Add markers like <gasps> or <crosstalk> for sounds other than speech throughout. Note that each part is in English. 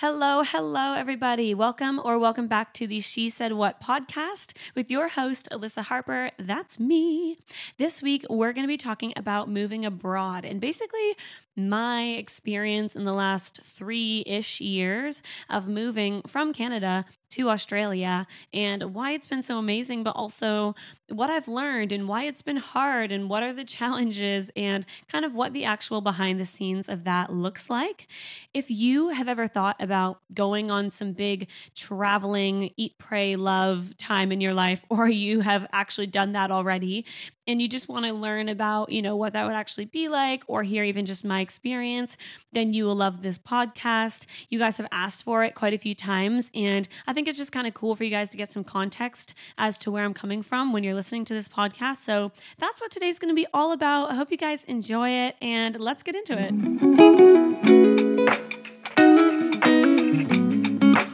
Hello, hello, everybody. Welcome or welcome back to the She Said What podcast with your host, Alyssa Harper. That's me. This week, we're going to be talking about moving abroad and basically my experience in the last three ish years of moving from Canada to Australia and why it's been so amazing, but also what I've learned and why it's been hard and what are the challenges and kind of what the actual behind the scenes of that looks like. If you have ever thought about going on some big traveling, eat, pray, love time in your life, <laughs> or you have actually done that already, and you just want to learn about, you know, what that would actually be like or hear even just my experience, then you will love this podcast. You guys have asked for it quite a few times. And I think it's just kind of cool for you guys to get some context as to where I'm coming from when you're listening to this podcast. So that's what today's going to be all about. I hope you guys enjoy it and let's get into it.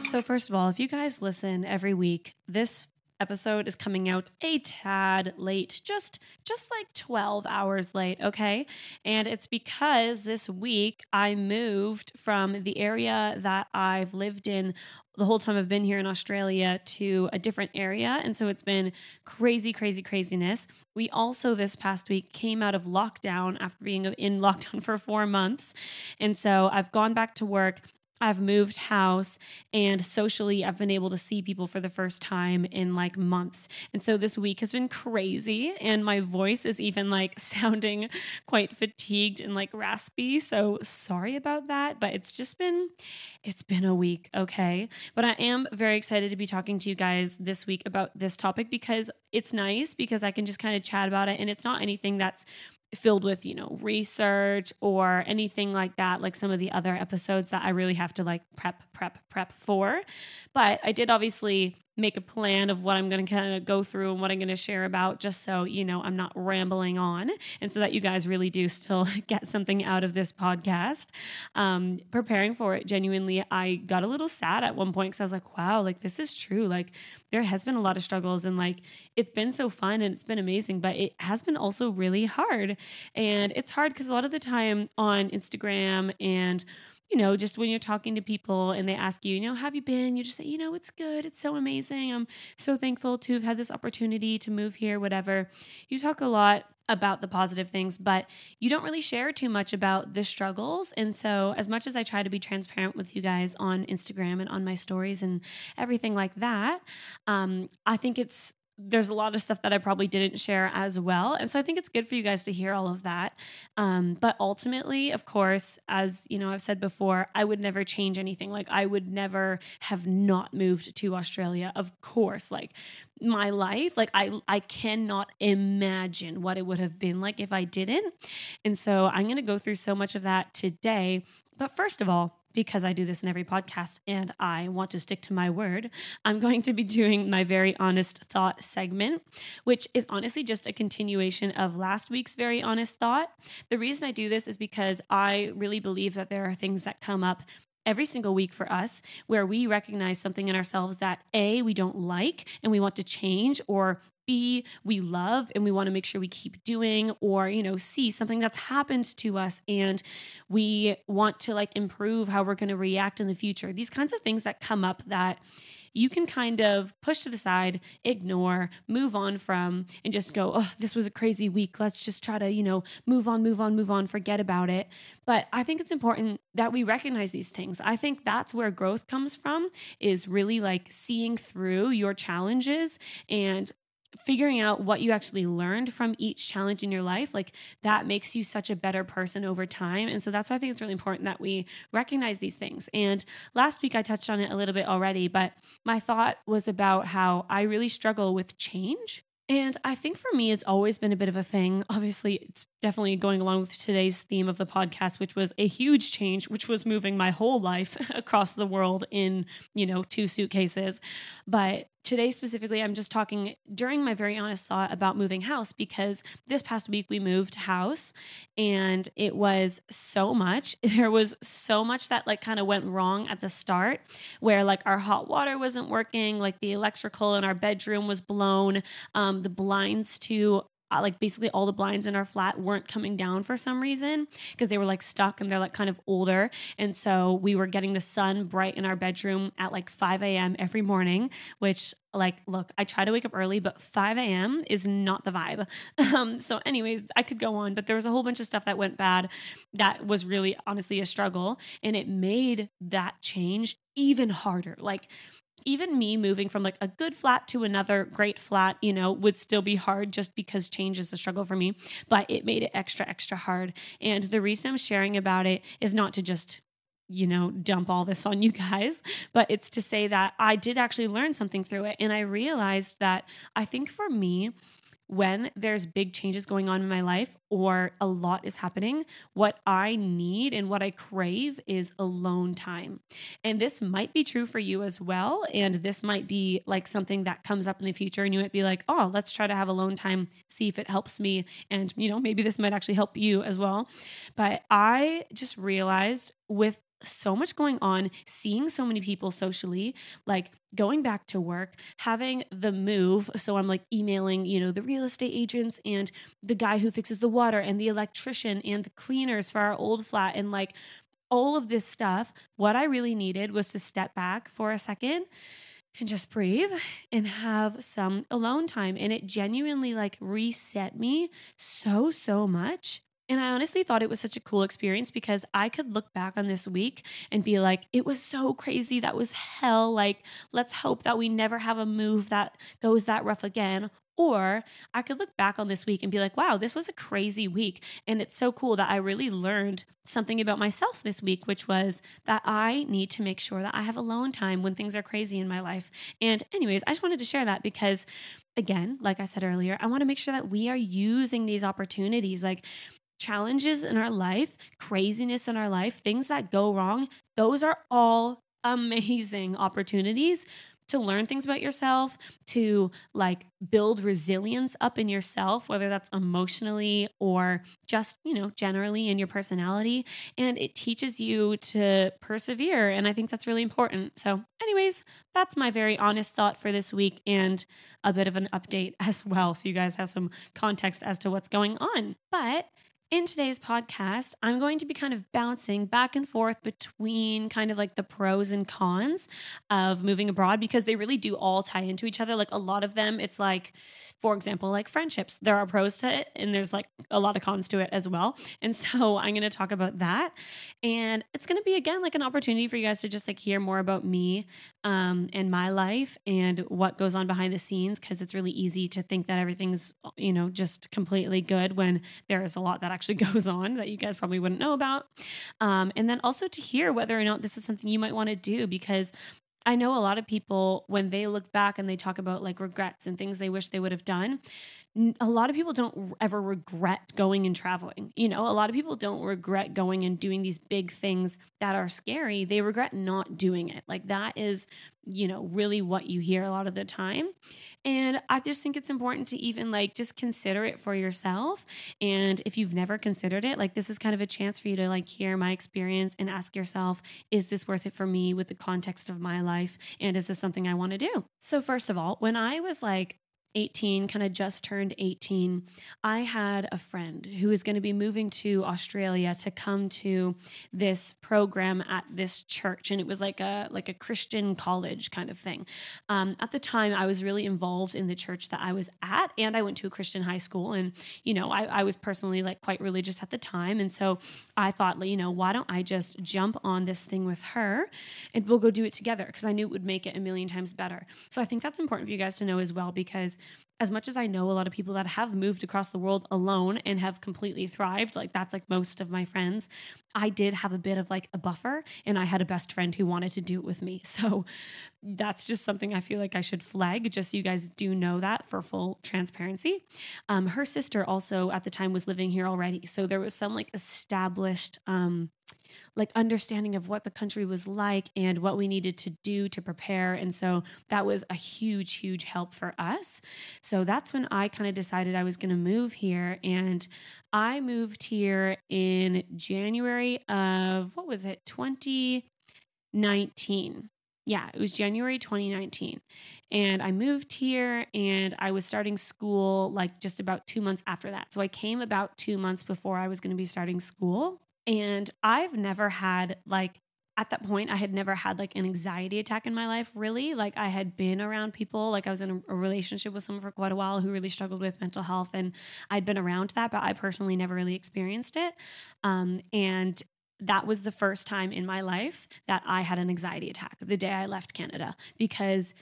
So, first of all, if you guys listen every week, this episode is coming out a tad late, just just like 12 hours late, okay? And it's because this week I moved from the area that I've lived in the whole time I've been here in Australia to a different area. And so it's been crazy, crazy, craziness. We also, this past week, came out of lockdown after being in lockdown <laughs> for four months. And so I've gone back to work. I've moved house and socially I've been able to see people for the first time in like months. And so this week has been crazy and my voice is even like <laughs> sounding quite fatigued and like raspy. So sorry about that, but it's just been it's been a week, okay? But I am very excited to be talking to you guys this week about this topic because it's nice because I can just kind of chat about it and it's not anything that's filled with, you know, research or anything like that, like some of the other episodes that I really have to like prep, prep, prep for. But I did obviously make a plan of what I'm going to kind of go through and what I'm going to share about just so, you know, I'm not rambling on and so that you guys really do still <laughs> get something out of this podcast. Um, preparing for it, genuinely, I got a little sad at one point because I was like, wow, like this is true. Like there has been a lot of struggles and like it's been so fun and it's been amazing, but it has been also really hard. And it's hard because a lot of the time on Instagram and you know, just when you're talking to people and they ask you, you know, have you been? You just say, you know, it's good. It's so amazing. I'm so thankful to have had this opportunity to move here, whatever. You talk a lot about the positive things, but you don't really share too much about the struggles. And so, as much as I try to be transparent with you guys on Instagram and on my stories and everything like that, um, I think it's there's a lot of stuff that I probably didn't share as well. And so I think it's good for you guys to hear all of that. Um, but ultimately, of course, as you know, I've said before, I would never change anything. Like I would never have not moved to Australia. Of course, like my life, like I I cannot imagine what it would have been like if I didn't. And so I'm gonna go through so much of that today. But first of all, because I do this in every podcast and I want to stick to my word, I'm going to be doing my very honest thought segment, which is honestly just a continuation of last week's very honest thought. The reason I do this is because I really believe that there are things that come up every single week for us where we recognize something in ourselves that A, we don't like and we want to change, or B, we love and we want to make sure we keep doing, or, you know, C, something that's happened to us and we want to like improve how we're going to react in the future. These kinds of things that come up that you can kind of push to the side, ignore, move on from, and just go, oh, this was a crazy week. Let's just try to, you know, move on, move on, move on, forget about it. But I think it's important that we recognize these things. I think that's where growth comes from, is really like seeing through your challenges and figuring out what you actually learned from each challenge in your life, like that makes you such a better person over time. And so that's why I think it's really important that we recognize these things. And last week I touched on it a little bit already, but my thought was about how I really struggle with change. And I think for me, it's always been a bit of a thing. <laughs> Obviously, it's definitely going along with today's theme of the podcast, which was a huge change, which was moving my whole life <laughs> across the world in, you know, two suitcases. But today specifically, I'm just talking during my very honest thought about moving house because this past week we moved house and it was so much. <laughs> There was so much that like kind of went wrong at the start where like our hot water wasn't working, like the electrical in our bedroom was blown, um, the blinds to like basically all the blinds in our flat weren't coming down for some reason because they were like stuck and they're like kind of older. And so we were getting the sun bright in our bedroom at like 5 a.m. every morning, which like look i try to wake up early but 5 a.m is not the vibe <laughs> um, so anyways i could go on but there was a whole bunch of stuff that went bad that was really honestly a struggle and it made that change even harder like even me moving from like a good flat to another great flat, you know, would still be hard just because change is a struggle for me, but it made it extra, extra hard. And the reason I'm sharing about it is not to just you know, dump all this on you guys, but it's to say that I did actually learn something through it. And I realized that I think for me, when there's big changes going on in my life or a lot is happening, what I need and what I crave is alone time. And this might be true for you as well. And this might be like something that comes up in the future. And you might be like, oh, let's try to have alone time, see if it helps me. And, you know, maybe this might actually help you as well. But I just realized with so much going on, seeing so many people socially, like going back to work, having the move. So I'm like emailing, you know, the real estate agents and the guy who fixes the water and the electrician and the cleaners for our old flat and like all of this stuff. What I really needed was to step back for a second and just breathe and have some alone time. And it genuinely like reset me so, so much. And I honestly thought it was such a cool experience because I could look back on this week and be like, it was so crazy. That was hell. Like, let's hope that we never have a move that goes that rough again. Or I could look back on this week and be like, wow, this was a crazy week. And it's so cool that I really learned something about myself this week, which was that I need to make sure that I have alone time when things are crazy in my life. And, anyways, I just wanted to share that because again, like I said earlier, I want to make sure that we are using these opportunities. Like, challenges in our life, craziness in our life, things that go wrong, those are all <laughs> amazing opportunities to learn things about yourself, to like build resilience up in yourself, whether that's emotionally or just, you know, generally in your personality. And it teaches you to persevere. And I think that's really important. So, anyways, that's my very honest thought for this week and a bit of an update <laughs> as well. So, you guys have some context as to what's going on. But in today's podcast, I'm going to be kind of bouncing back and forth between kind of like the pros and cons of moving abroad because they really do all tie into each other. Like a lot of them, it's like, for example, like friendships, there are pros to it and there's like a lot of cons to it as well. And so <laughs> I'm going to talk about that. And it's going to be again like an opportunity for you guys to just like hear more about me um, and my life and what goes on behind the scenes because it's really easy to think that everything's, you know, just completely good when there is a lot that actually actually <laughs> goes on that you guys probably wouldn't know about. Um, and then also to hear whether or not this is something you might want to do because I know a lot of people, when they look back and they talk about like regrets and things they wish they would have done, a lot of people don't ever regret going and traveling. You know, a lot of people don't regret going and doing these big things that are scary. They regret not doing it. Like that is, you know, really what you hear a lot of the time. And I just think it's important to even like just consider it for yourself. And if you've never considered it, like this is kind of a chance for you to like hear my experience and ask yourself, is this worth it for me with the context of my life? And is this something I want to do? So, first of all, when I was like 18, kind of just turned 18, I had a friend who was going to be moving to Australia to come to this program at this church, and it was like a like a Christian college kind of thing. Um, at the time, I was really involved in the church that I was at, and I went to a Christian high school, and you know, I, I was personally like quite religious at the time, and so I thought, you know, why don't I just jump on this thing with her, and we'll go do it together because I knew it would make it a million times better. So I think that's important for you guys to know as well because as much as I know a lot of people that have moved across the world alone and have completely thrived, like that's like most of my friends, I did have a bit of like a buffer and I had a best friend who wanted to do it with me. <laughs> So that's just something I feel like I should flag, just so you guys do know that for full transparency. Um, her sister also at the time was living here already. So there was some like established, um, like understanding of what the country was like and what we needed to do to prepare. And so that was a huge, huge help for us. So that's when I kind of decided I was going to move here. And I moved here in January of, what was it, 2019. yeah, it was January 2019. And I moved here and I was starting school like just about two months after that. So I came about two months before I was going to be starting school. And I've never had like, at that point, I had never had like an anxiety attack in my life, really. Like, I had been around people, like, I was in a relationship with someone for quite a while who really struggled with mental health, and I'd been around that, but I personally never really experienced it. Um, and that was the first time in my life that I had an anxiety attack the day I left Canada because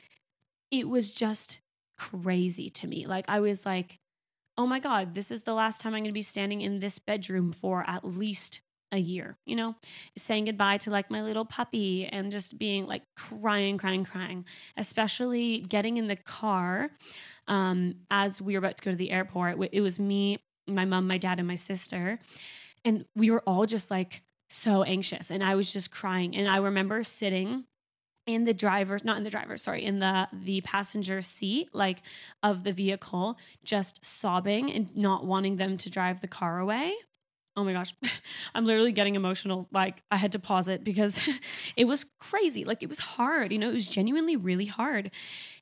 it was just crazy to me. Like, I was like, oh my God, this is the last time I'm going to be standing in this bedroom for at least a year, you know, saying goodbye to like my little puppy and just being like crying, crying, crying, especially getting in the car um, as we were about to go to the airport. It was me, my mom, my dad, and my sister. And we were all just like, so anxious and I was just crying. And I remember sitting in the driver's not in the driver's sorry in the the passenger seat like of the vehicle just sobbing and not wanting them to drive the car away oh my gosh. <laughs> I'm literally getting emotional like i had to pause it because <laughs> it was crazy like it was hard you know it was genuinely really hard.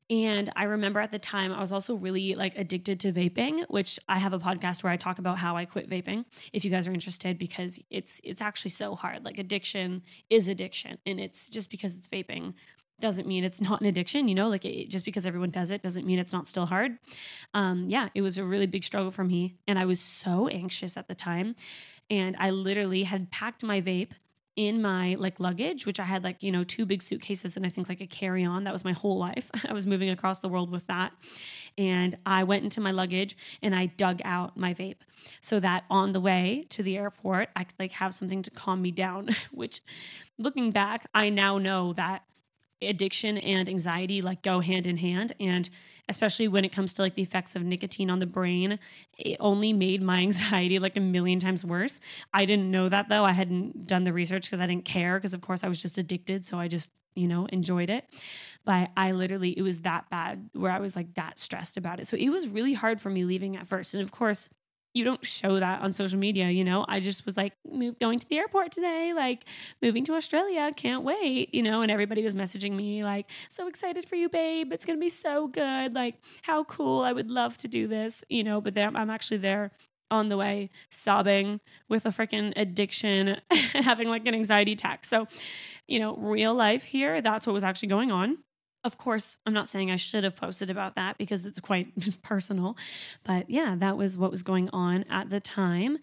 And I remember at the time I was also really like addicted to vaping, which I have a podcast where I talk about how I quit vaping if you guys are interested because it's it's actually so hard. Like addiction is addiction and it's just because it's vaping doesn't mean it's not an addiction, you know, like it, just because everyone does it doesn't mean it's not still hard. Um, yeah, it was a really big struggle for me. And I was so anxious at the time. And I literally had packed my vape in my like luggage, which I had like, you know, two big suitcases and I think like a carry on. That was my whole life. <laughs> I was moving across the world with that. And I went into my luggage and I dug out my vape so that on the way to the airport, I could like have something to calm me down, <laughs> which looking back, I now know that addiction and anxiety like go hand in hand. And especially when it comes to like the effects of nicotine on the brain it only made my <laughs> anxiety like a million times worse. I didn't know that though. I hadn't done the research because i didn't care because of course i was just addicted so i just you know enjoyed it. But i literally it was that bad where i was like that stressed about it. So it was really hard for me leaving at first. And of course you don't show that on social media, you know. I just was like, move going to the airport today, like moving to Australia, can't wait, you know, and everybody was messaging me like, so excited for you, babe. It's to be so good. Like, how cool. I would love to do this, you know, but then I'm actually there on the way sobbing with a freaking addiction, <laughs> having like an anxiety attack. So, you know, real life here, that's what was actually going on. Of course, I'm not saying I should have posted about that because it's quite <laughs> personal, but yeah, that was what was going on at the time.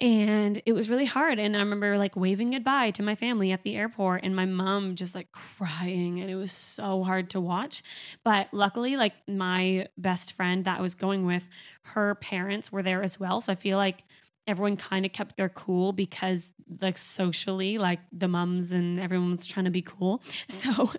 And it was really hard. And I remember like waving goodbye to my family at the airport and my mom just like crying. And it was so hard to watch. But luckily, like my best friend that I was going with, her parents were there as well. So I feel like everyone kind of kept their cool because like socially like the mums and everyone was trying to be cool. <laughs> So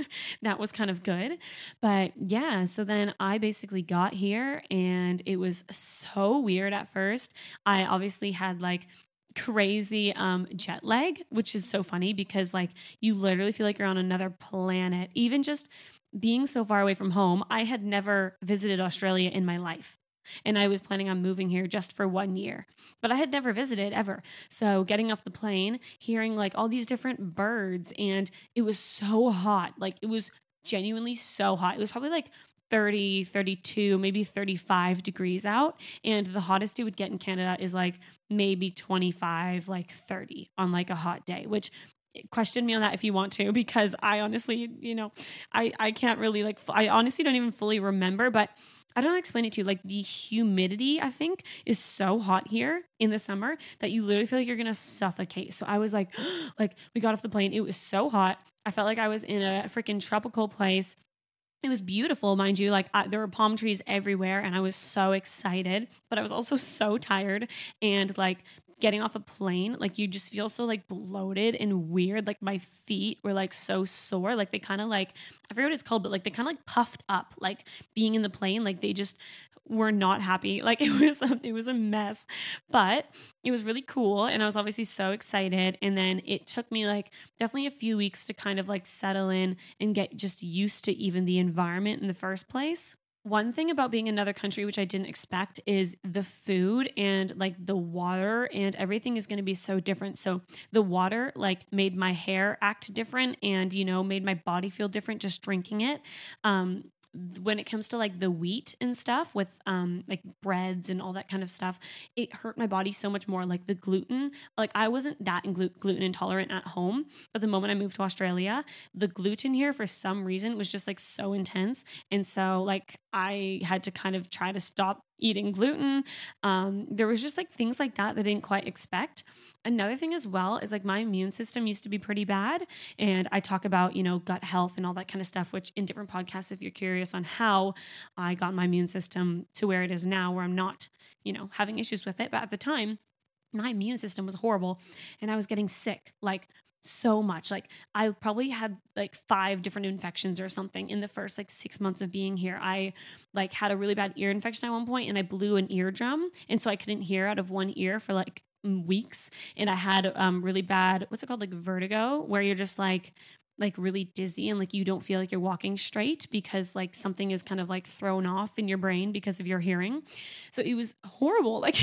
that was kind of good. But yeah so then i basically got here and it was so weird at first. I obviously had like crazy um jet lag which is so funny because like you literally feel like you're on another planet. Even just being so far away from home i had never visited australia in my life and I was planning on moving here just for one year, but I had never visited ever. So getting off the plane, hearing like all these different birds, and it was so hot. Like it was genuinely so hot. It was probably like 30, 32, maybe 35 degrees out. And the hottest it would get in Canada is like maybe 25, like 30 on like a hot day, which question me on that if you want to <laughs> because i honestly you know i i can't really like i honestly don't even fully remember but I don't explain it to you. Like the humidity, I think, is so hot here in the summer that you literally feel like you're gonna suffocate. So I was like, <gasps> like we got off the plane. It was so hot. I felt like I was in a freaking tropical place. It was beautiful, mind you. Like I, there were palm trees everywhere, and I was so excited. But I was also so tired and like getting off a plane, like you just feel so like bloated and weird. Like my feet were like so sore. Like they kind of like, I forget what it's called, but like they kind of like puffed up, like being in the plane. Like they just were not happy. <laughs> Like it was, a, it was a mess, but it was really cool. And I was obviously so excited. And then it took me like definitely a few weeks to kind of like settle in and get just used to even the environment in the first place. One thing about being in another country, which I didn't expect, is the food and like the water and everything is going to be so different. So the water like made my hair act different and, you know, made my body feel different just drinking it. Um, when it comes to like the wheat and stuff with um like breads and all that kind of stuff it hurt my body so much more like the gluten. Like i wasn't that gluten intolerant at home but the moment i moved to australia the gluten here for some reason was just like so intense. And so like i had to kind of try to stop eating gluten um there was just like things like that that i didn't quite expect Another thing as well is like my immune system used to be pretty bad. And I talk about, you know, gut health and all that kind of stuff, which in different podcasts, if you're curious on how I got my immune system to where it is now, where I'm not, you know, having issues with it. But at the time, my immune system was horrible and I was getting sick like so much. Like I probably had like five different infections or something in the first like 6 months of being here. I like had a really bad ear infection at one point and I blew an eardrum and so I couldn't hear out of one ear for like weeks and I had um really bad what's it called like vertigo where you're just like like really dizzy and like you don't feel like you're walking straight because like something is kind of like thrown off in your brain because of your hearing. So it was horrible. <laughs> Like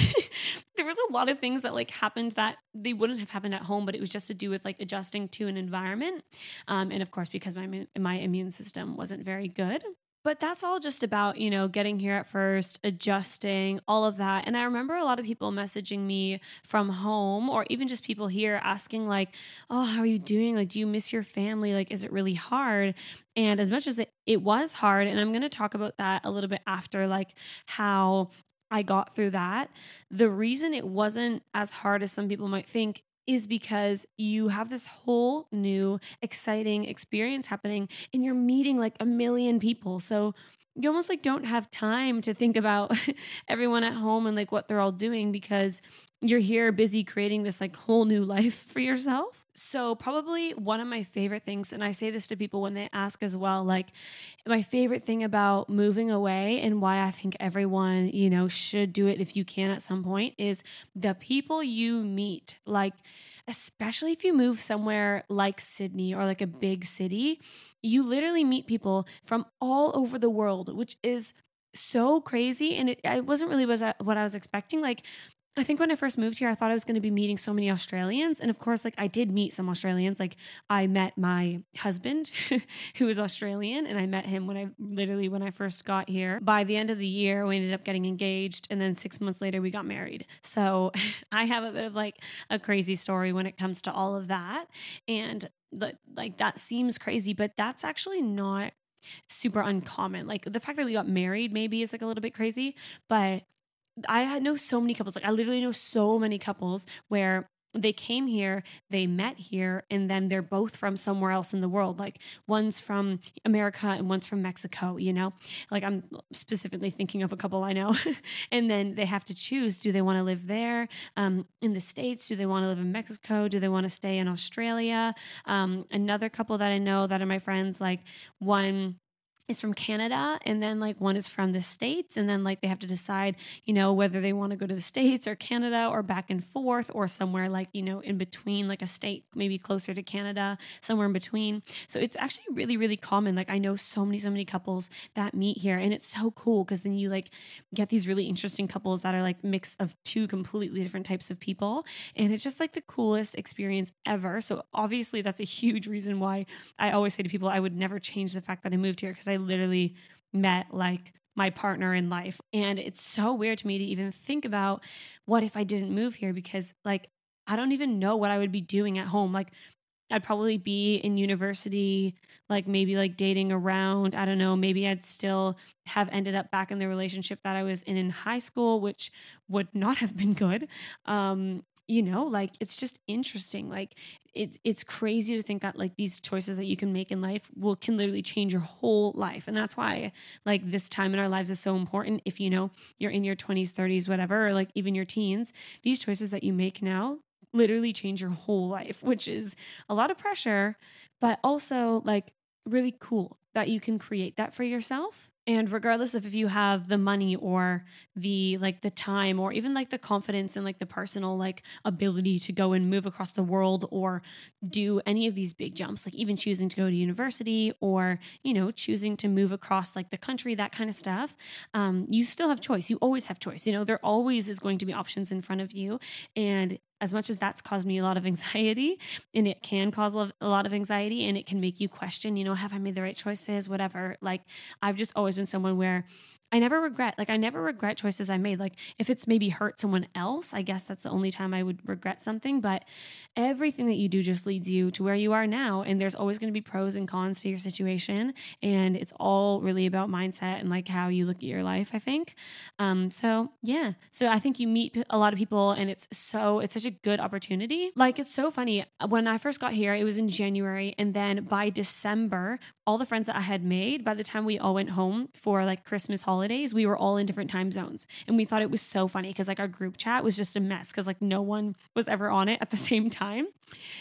there was a lot of things that like happened that they wouldn't have happened at home, but it was just to do with like adjusting to an environment. Um, and of course, because my my immune system wasn't very good. But that's all just about, you know, getting here at first, adjusting, all of that. And I remember a lot of people messaging me from home or even just people here asking, like, oh, how are you doing? Like, do you miss your family? Like, is it really hard? And as much as it, it was hard, and I'm going to talk about that a little bit after, like, how I got through that. The reason it wasn't as hard as some people might think is because you have this whole new exciting experience happening and you're meeting like a million people. So you almost like don't have time to think about <laughs> everyone at home and like what they're all doing because you're here busy creating this like whole new life for yourself. So, probably one of my favorite things, and I say this to people when they ask as well, like my favorite thing about moving away and why I think everyone, you know, should do it if you can at some point is the people you meet. Like, especially if you move somewhere like Sydney or like a big city, you literally meet people from all over the world, which is so crazy and it, it wasn't really was uh, what I was expecting like I think when I first moved here, I thought I was going to be meeting so many Australians. And of course, like I did meet some Australians. Like I met my husband, <laughs> who is Australian, and I met him when I literally when I first got here. By the end of the year, we ended up getting engaged. And then six months later, we got married. So <laughs> I have a bit of like a crazy story when it comes to all of that. And like that seems crazy, but that's actually not super uncommon. Like the fact that we got married maybe is like a little bit crazy, but I know so many couples, like I literally know so many couples where they came here, they met here, and then they're both from somewhere else in the world. Like one's from America and one's from Mexico, you know? Like I'm specifically thinking of a couple I know. <laughs> and then they have to choose do they want to live there um, in the States? Do they want to live in Mexico? Do they want to stay in Australia? Um, another couple that I know that are my friends, like one is from Canada and then like one is from the States. And then like they have to decide, you know, whether they want to go to the States or Canada or back and forth or somewhere like, you know, in between, like a state maybe closer to Canada, somewhere in between. So it's actually really, really common. Like I know so many, so many couples that meet here and it's so cool because then you like get these really interesting couples that are like mix of two completely different types of people. And it's just like the coolest experience ever. So obviously that's a huge reason why I always say to people, I would never change the fact that I moved here because I literally met like my partner in life. And it's so weird to me to even think about what if I didn't move here because like I don't even know what I would be doing at home. Like I'd probably be in university, like maybe like dating around. I don't know. Maybe I'd still have ended up back in the relationship that I was in in high school, which would not <laughs> have been good. Um, you know like it's just interesting like it's it's crazy to think that like these choices that you can make in life will can literally change your whole life and that's why like this time in our lives is so important. If you know you're in your 20s 30s whatever or like even your teens these choices that you make now literally change your whole life which is a lot of pressure but also like really cool that you can create that for yourself And regardless of if you have the money or the like the time or even like the confidence and like the personal like ability to go and move across the world or do any of these big jumps, like even choosing to go to university or, you know, choosing to move across like the country, that kind of stuff, um, you still have choice. You always have choice. You know, there always is going to be options in front of you. And as much as that's caused me a lot of anxiety <laughs> and it can cause a lot of anxiety and it can make you question, you know, have I made the right choices, whatever. Like I've just always been someone where I never regret. Like I never regret choices I made. Like if it's maybe hurt someone else, I guess that's the only time I would regret something, but everything that you do just leads you to where you are now and there's always going to be pros and cons to your situation and it's all really about mindset and like how you look at your life, I think. Um so yeah. So I think you meet a lot of people and it's so it's such a good opportunity. Like it's so funny. When I first got here, it was in January and then by December, all the friends that I had made, by the time we all went home for like Christmas holidays, we were all in different time zones. And we thought it was so funny because like our group chat was just a mess because like no one was ever on it at the <laughs> same time.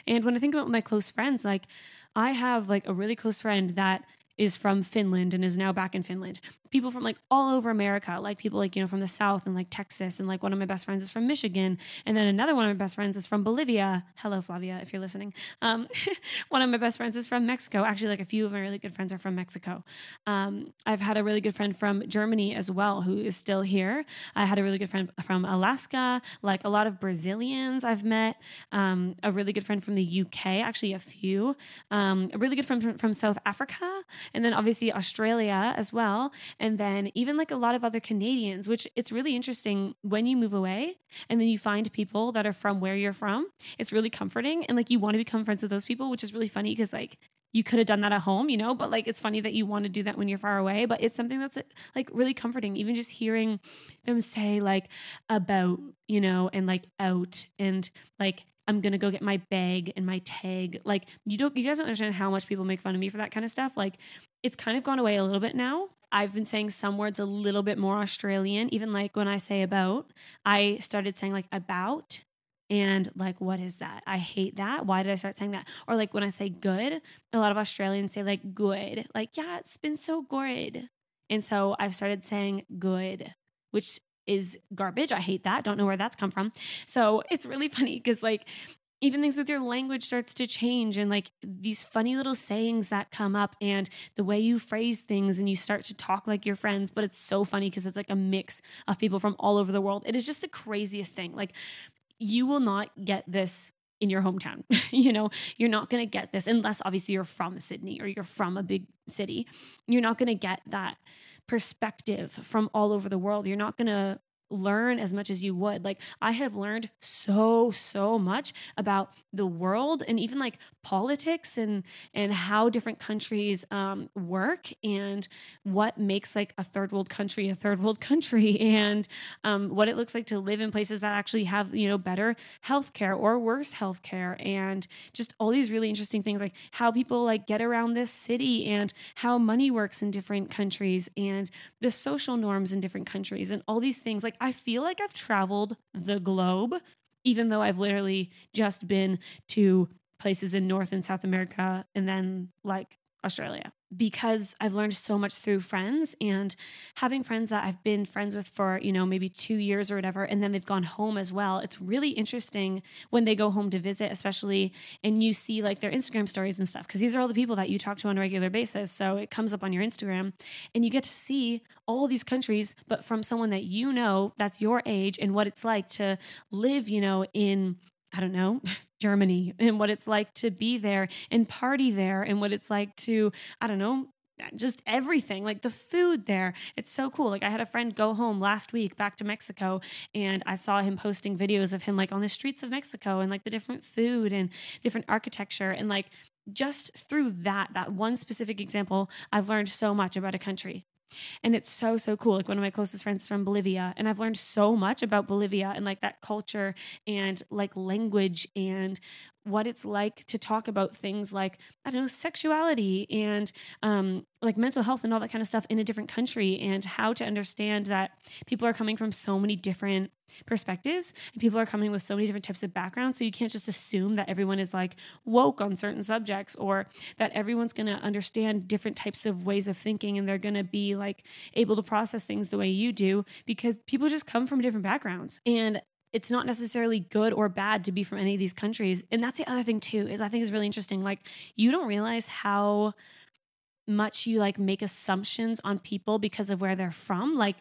And when I think about my close friends, like I have like a really close friend that is from Finland and is now back in Finland people from like all over America, like people like, you know, from the South and like Texas. And like one of my best friends is from Michigan. And then another one of my best friends is from Bolivia. Hello, Flavia, if you're listening. Um, <laughs> one of my best friends is from Mexico. Actually, like a few of my really good friends are from Mexico. Um, I've had a really good friend from Germany as well, who is still here. I had a really good friend from Alaska, like a lot of Brazilians I've met, um, a really good friend from the UK, actually, a few, um, a really good friend from, from South Africa, and then obviously Australia as well and then even like a lot of other Canadians, which it's really interesting when you move away and then you find people that are from where you're from. It's really comforting and like you want to become friends with those people, which is really funny because like you could have done that at home, you know, but like it's funny that you want to do that when you're far away, but it's something that's like really comforting even just hearing them say like about, you know, and like out and like I'm gonna go get my bag and my tag. Like you don't you guys don't understand how much people make fun of me for that kind of stuff. Like it's kind of gone away a little bit now. I've been saying some words a little bit more Australian, even like when I say about, I started saying like about and like what is that? I hate that. Why did I start saying that? Or like when I say good, a lot of Australians say like good. Like yeah, it's been so good. And so I've started saying good, which is garbage. I hate that. Don't know where that's come from. So it's really <laughs> funny because like even things with your language starts to change and like these funny little sayings that come up and the way you phrase things and you start to talk like your friends but it's so funny because it's like a mix of people from all over the world. It is just the craziest thing. Like you will not get this in your hometown <laughs> you know? You're not going to get this unless obviously you're from sydney or you're from a big city. You're not going to get that perspective from all over the world. You're not going to learn as much as you would. Like I have learned so so much about the world and even like politics and and how different countries um, work and what makes like a third world country a third world country <laughs> and um, what it looks like to live in places that actually have you know better healthcare or worse healthcare and just all these really interesting things like how people like get around this city and how money works in different countries and the social norms in different countries and all these things like I feel like I've traveled the globe, even though I've literally just been to places in North and South America and then like Australia because I've learned so much through friends and having friends that I've been friends with for, you know, maybe 2 years or whatever and then they've gone home as well. It's really interesting when they go home to visit especially and you see like their Instagram stories and stuff because these are all the people that you talk to on a regular basis. So it comes up on your Instagram and you get to see all these countries but from someone that you know that's your age and what it's like to live, you know, in I don't know, <laughs> Germany and what it's like to be there and party there and what it's like to, I don't know, just everything like the food there. It's so cool. Like i had a friend go home last week back to mexico and i saw him posting videos of him like on the streets of mexico and like the different food and different architecture. And like just through that that one specific example i've learned so much about a country and it's so, so cool. Like one of my closest friends is from Bolivia. And I've learned so much about Bolivia and like that culture and like language and what it's like to talk about things like, I don't know, sexuality and um, like mental health and all that kind of stuff in a different country and how to understand that people are coming from so many different perspectives and people are coming with so many different types of backgrounds so you can't just assume that everyone is like woke on certain subjects or that everyone's going to understand different types of ways of thinking and they're going to be like able to process things the way you do because people just come from different backgrounds and it's not necessarily good or bad to be from any of these countries and that's the other thing too is i think is really interesting like you don't realize how much you like make assumptions on people because of where they're from. Like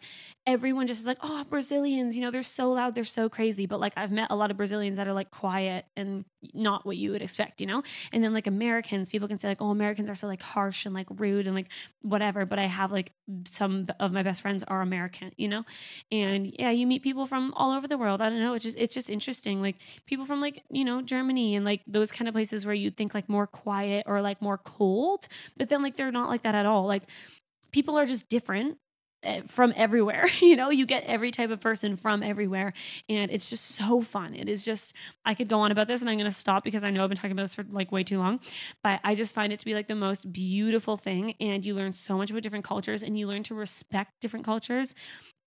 everyone just is like, oh, Brazilians, you know, they're so loud, they're so crazy. But like I've met a lot of Brazilians that are like quiet and not what you would expect, you know? And then like Americans, people can say like, oh, Americans are so like harsh and like rude and like whatever. But I have like some of my best friends are American, you know? And yeah, you meet people from all over the world. I don't know. It's just, it's just interesting. Like people from like, you know, Germany and like those kind of places where you'd think like more quiet or like more cold, but then like they're not like that at all. Like people are just different from everywhere. <laughs> you know, you get every type of person from everywhere. And it's just so fun. It is just, I could go on about this and I'm going to stop because I know I've been talking about this for like way too long. But I just find it to be like the most beautiful thing. And you learn so much about different cultures and you learn to respect different cultures.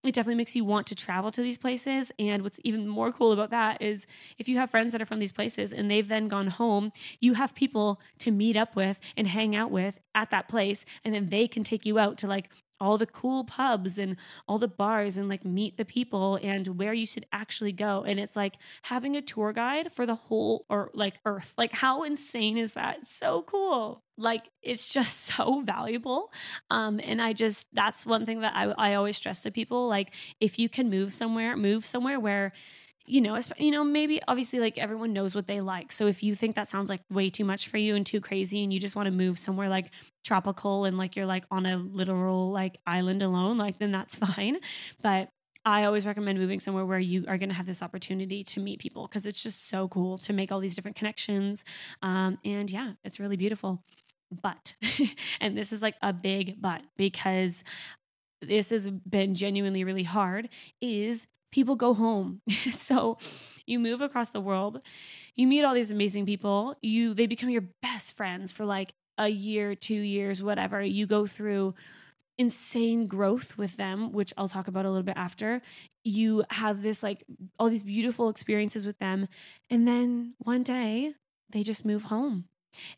It definitely makes you want to travel to these places. And what's even more cool about that is if you have friends that are from these places and they've then gone home, you have people to meet up with and hang out with at that place. And then they can take you out to like all the cool pubs and all the bars and like meet the people and where you should actually go. And it's like having a tour guide for the whole or like earth. Like how insane is that? It's so cool. Like it's just <laughs> so valuable. Um, and I just that's one thing that I, I always stress to people. Like if you can move somewhere, move somewhere where you know, you know, maybe obviously like everyone knows what they like. So if you think that sounds like way too much for you and too crazy and you just want to move somewhere like tropical and like you're like on a literal like island alone, like then that's <laughs> fine. But I always recommend moving somewhere where you are going to have this opportunity to meet people because it's just so cool to make all these different connections. Um, and yeah, it's really beautiful. But, <laughs> and this is like a big but because this has been genuinely really hard, is people go home. <laughs> so you move across the world, you meet all these amazing people, you they become your best friends for like a year, 2 years, whatever. You go through insane growth with them, which I'll talk about a little bit after. You have this like all these beautiful experiences with them and then one day they just move home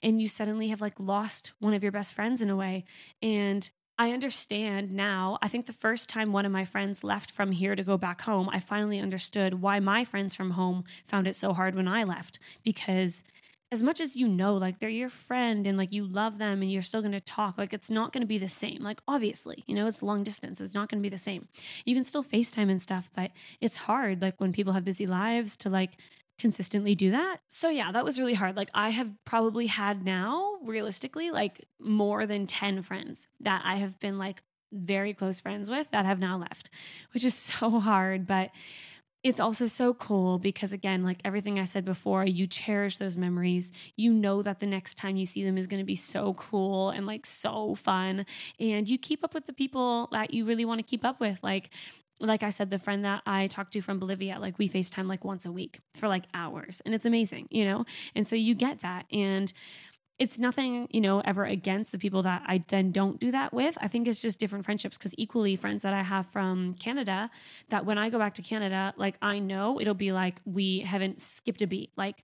and you suddenly have like lost one of your best friends in a way and I understand now. I think the first time one of my friends left from here to go back home, I finally understood why my friends from home found it so hard when I left. Because as much as you know, like they're your friend and like you love them and you're still going to talk, like it's not going to be the same. Like, obviously, you know, it's long distance, it's not going to be the same. You can still FaceTime and stuff, but it's hard, like when people have busy lives, to like consistently do that. So yeah, that was really hard. Like I have probably had now realistically like more than 10 friends that I have been like very close friends with that have now left, which is <laughs> so hard, but it's also so cool because again like everything i said before you cherish those memories you know that the next time you see them is going to be so cool and like so fun and you keep up with the people that you really want to keep up with like like I said, the friend that I talked to from Bolivia, like we FaceTime like once a week for like hours and it's amazing, you know? And so you get that. And it's nothing, you know, ever against the people that I then don't do that with. I think it's just different friendships because equally friends that I have from Canada that when I go back to Canada, like I know it'll be like we haven't skipped a beat. Like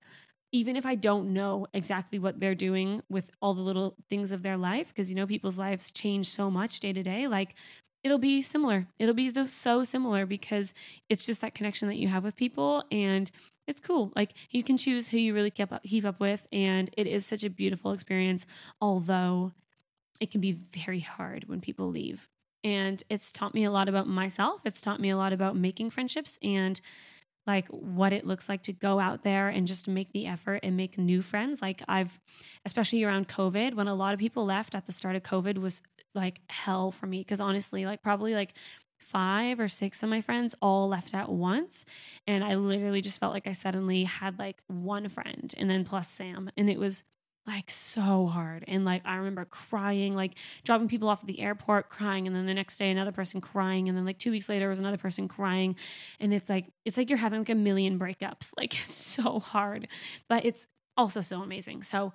even if I don't know exactly what they're doing with all the little things of their life, because you know, people's lives change so much day to day. Like it'll be similar. It'll be so similar because it's just that connection that you have with people and it's cool. Like you can choose who you really keep up, keep up with and it is such a beautiful experience although it can be very hard when people leave. And it's taught me a lot about myself. It's taught me a lot about making friendships and like what it looks like to go out there and just make the effort and make new friends. Like I've especially around COVID when a lot of people left at the start of COVID was like hell for me because honestly, like probably like five or six of my friends all left at once and I literally just felt like I suddenly had like one friend and then plus Sam and it was like so hard. And like I remember crying, like dropping people off at the airport, crying, and then the next day another person crying, and then like two weeks later was another person crying. And it's like it's like you're having like a million breakups. <laughs> Like it's so hard. But it's also so amazing. So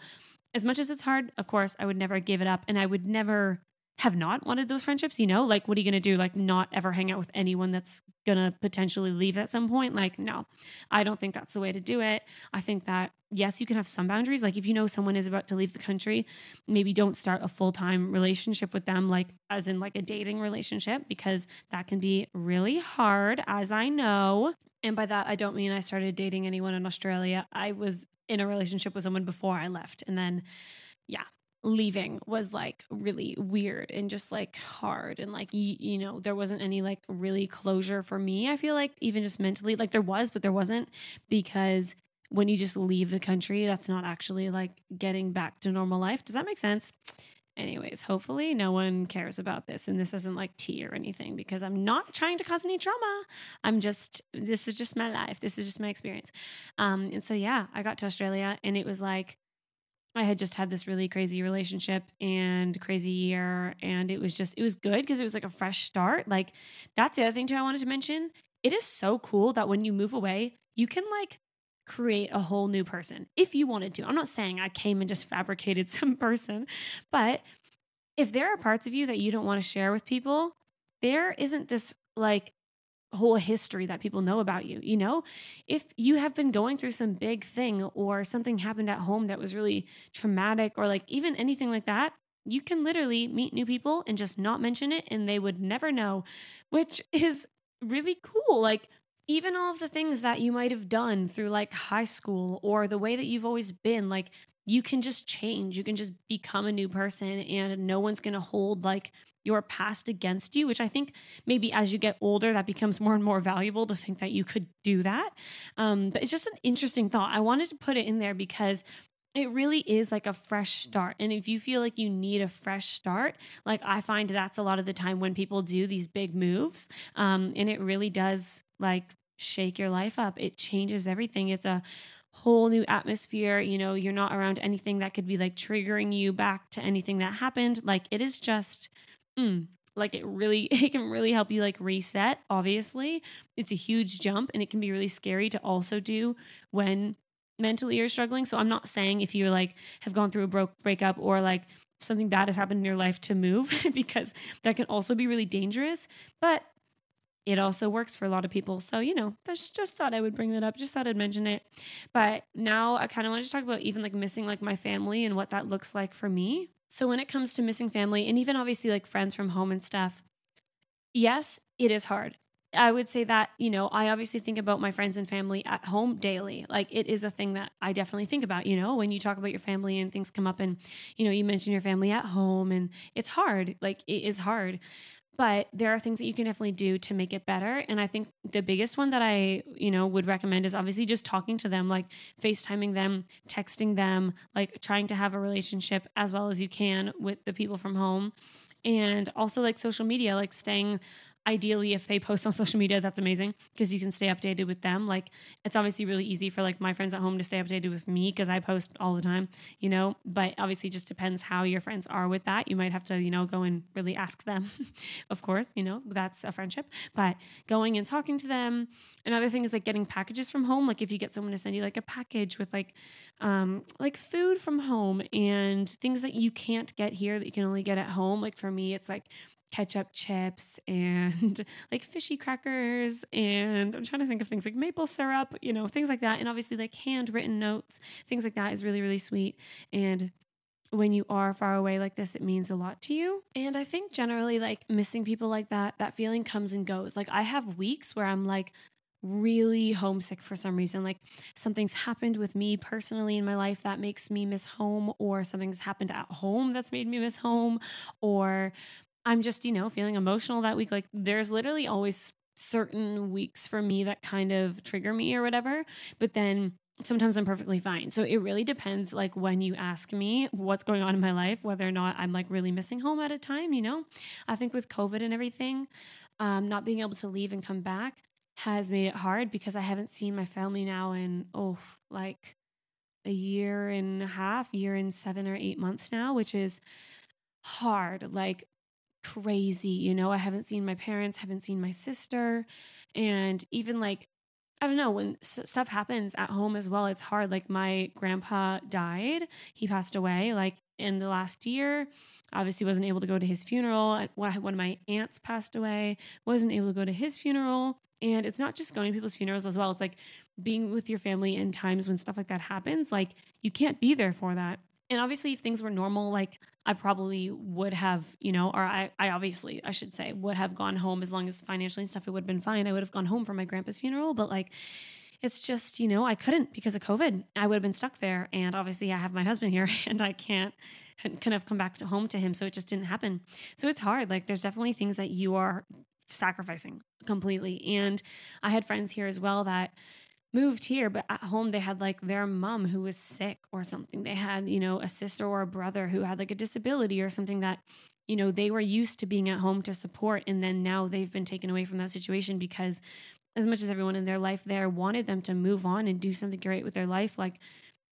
as much as it's hard, of course, I would never give it up and I would never have not wanted those friendships, you know? Like, what are you going to do? Like, not ever hang out with anyone that's going to potentially leave at some point? Like, no, I don't think that's the way to do it. I think that, yes, you can have some boundaries. Like, if you know someone is about to leave the country, maybe don't start a full time relationship with them, like, as in like a dating relationship, because that can be really hard, as I know. And by that, I don't mean I started dating anyone in Australia. I was in a relationship with someone before I left. And then, yeah, leaving was like really weird and just like hard and like you, you know there wasn't any like really closure for me i feel like even just mentally like there was but there wasn't because when you just leave the country that's not actually like getting back to normal life. Does that make sense? Anyways hopefully no one cares about this and this isn't like tea or anything because i'm not trying to cause any trauma. I'm just this is just my life. This is just my experience. Um and so yeah i got to australia and it was like I had just had this really crazy relationship and crazy year. And it was just, it was good because it was like a fresh start. Like, that's the other thing, too, I wanted to mention. It is so cool that when you move away, you can like create a whole new person if you wanted to. I'm not saying I came and just fabricated <laughs> some person, but if there are parts of you that you don't want to share with people, there isn't this like whole history that people know about you. You know, if you have been going through some big thing or something happened at home that was really traumatic or like even anything like that, you can literally meet new people and just not mention it and they would never know, which <laughs> is really cool. Like, even all of the things that you might have done through like high school or the way that you've always been, like, you can just change. You can just become a new person and no one's going to hold like your past against you, which I think maybe as you get older, that becomes more and more valuable to think that you could do that. Um, but it's just an interesting thought. I wanted to put it in there because it really is like a fresh start. And if you feel like you need a fresh start, like I find that's a lot of the time when people do these big moves. Um, and it really does like shake your life up, it changes everything. It's a whole new atmosphere. You know, you're not around anything that could be like triggering you back to anything that happened. Like it is just Mm, like it really <laughs> it can really help you like reset obviously it's a huge jump and it can be really scary to also do when mentally you're struggling so i'm not saying if you like have gone through a broke breakup or like something bad has happened in your life to move <laughs> because that can also be really dangerous but it also works for a lot of people so you know just just thought i would bring that up just thought i'd mention it but now i kind of want to talk about even like missing like my family and what that looks like for me so when it comes to missing family and even obviously like friends from home and stuff, yes, it is hard. I would say that, you know, I obviously think about my friends and family at home daily. Like it is a thing that I definitely think about, you know, when you talk about your family and things come up and, you know, you mention your family at home and it's hard. Like it is hard but there are things that you can definitely do to make it better. And i think the biggest one that i you know would recommend is obviously just talking to them like facetiming them texting them like trying to have a relationship as well as you can with the people from home. And also like social media like staying ideally if they post on social media that's amazing because you can stay updated with them. Like it's obviously really easy for like my friends at home to stay updated with me because i post all the time you know? But obviously just depends how your friends are with that. You might have to you know go and really ask them <laughs> of course you know? That's a friendship. But going and talking to them another thing is like getting packages from home. Like if you get someone to send you like a package with like um like food from home and things that you can't get here that you can only get at home like for me it's like ketchup chips and <laughs> like fishy crackers and I'm trying to think of things like maple syrup, you know, things like that. And obviously like handwritten notes, things like that is really, really sweet. And when you are far away like this, it means a lot to you. And I think generally like missing people like that, that feeling comes and goes. Like I have weeks where I'm like, really homesick for some reason. Like something's happened with me personally in my life that makes me miss home, or something's happened at home that's made me miss home, or I'm just, you know, feeling emotional that week. Like there's literally always certain weeks for me that kind of trigger me or whatever. But then sometimes I'm perfectly fine. So it really depends like when you ask me what's going on in my life, whether or not I'm like really missing home at a time, you know? I think with COVID and everything, um, not being able to leave and come back has made it hard because I haven't seen my family now in, oh, like a year and a half, year and seven or eight months now, which is hard. Like crazy. You know, I haven't seen my parents, haven't seen my sister. And even like, I don't know, when s- stuff happens at home as well, it's hard. Like, my grandpa died, he passed away. Like, in the last year. Obviously, wasn't able to go to his funeral. One of my aunts passed away, wasn't able to go to his funeral. And it's not just going to people's funerals as well. It's like being with your family in times when stuff like that happens. Like you can't be there for that. And obviously, if things were normal, like I probably would have, you know, or I, I obviously, I should say, would have gone home as long as financially and stuff, it would have been fine. I would have gone home for my grandpa's funeral. But like, it's just, you know, I couldn't because of COVID. I would have been stuck there. And obviously, I have my husband here <laughs> and I can't kind of come back to home to him. So it just didn't happen. So it's hard. Like, there's definitely things that you are sacrificing completely. And I had friends here as well that moved here, but at home they had like their mom who was sick or something. They had, you know, a sister or a brother who had like a disability or something that, you know, they were used to being at home to support. And then now they've been taken away from that situation because as much as everyone in their life there wanted them to move on and do something great with their life, like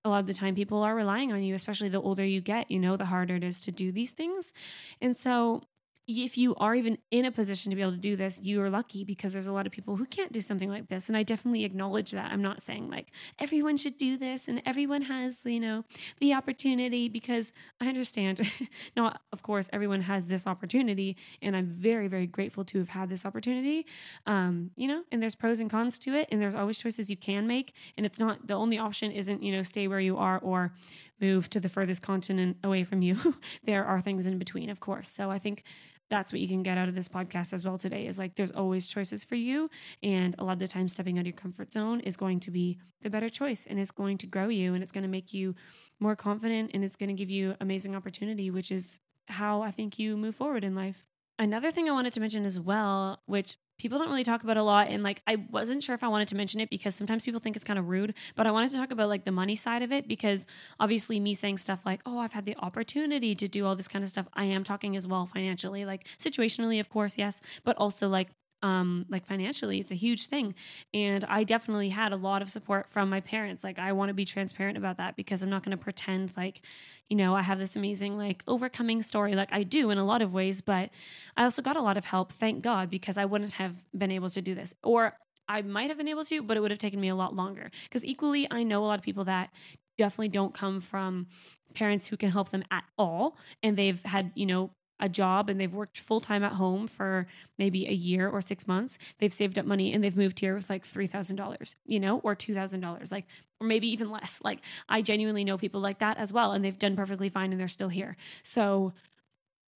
a lot of the time people are relying on you, especially the older you get, you know, the harder it is to do these things. And so if you are even in a position to be able to do this, you are lucky because there's a lot of people who can't do something like this. And I definitely acknowledge that. I'm not saying like everyone should do this and everyone has, you know, the opportunity because I understand. <laughs> now, of course, everyone has this opportunity. And I'm very, very grateful to have had this opportunity. Um, you know, and there's pros and cons to it. And there's always choices you can make. And it's not the only option isn't, you know, stay where you are or move to the furthest continent away from you. <laughs> there are things in between, of course. So I think that's what you can get out of this podcast as well today is like there's always choices for you and a lot of the time stepping out of your comfort zone is going to be the better choice and it's going to grow you and it's going to make you more confident and it's going to give you amazing opportunity which is how i think you move forward in life another thing i wanted to mention as well which people don't really talk about a lot and like i wasn't sure if i wanted to mention it because sometimes people think it's kind of rude but i wanted to talk about like the money side of it because obviously me saying stuff like oh i've had the opportunity to do all this kind of stuff i am talking as well financially like situationally of course yes but also like um like financially it's a huge thing. And i definitely had a lot of support from my parents. Like i want to be transparent about that because i'm not going to pretend like you know i have this amazing like overcoming story. Like i do in a lot of ways but i also got a lot of help thank god because i wouldn't have been able to do this. Or i might have been able to but it would have taken me a lot longer. Because equally i know a lot of people that definitely don't come from parents who can help them at all and they've had you know a job and they've worked full time at home for maybe a year or six months. They've saved up money and they've moved here with like $3,000, you know, or $2,000, like, or maybe even less. Like, I genuinely know people like that as well, and they've done perfectly fine and they're still here. So,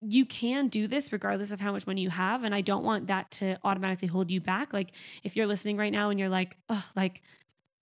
you can do this regardless of how much money you have. And I don't want that to automatically hold you back. Like, if you're listening right now and you're like, oh, like,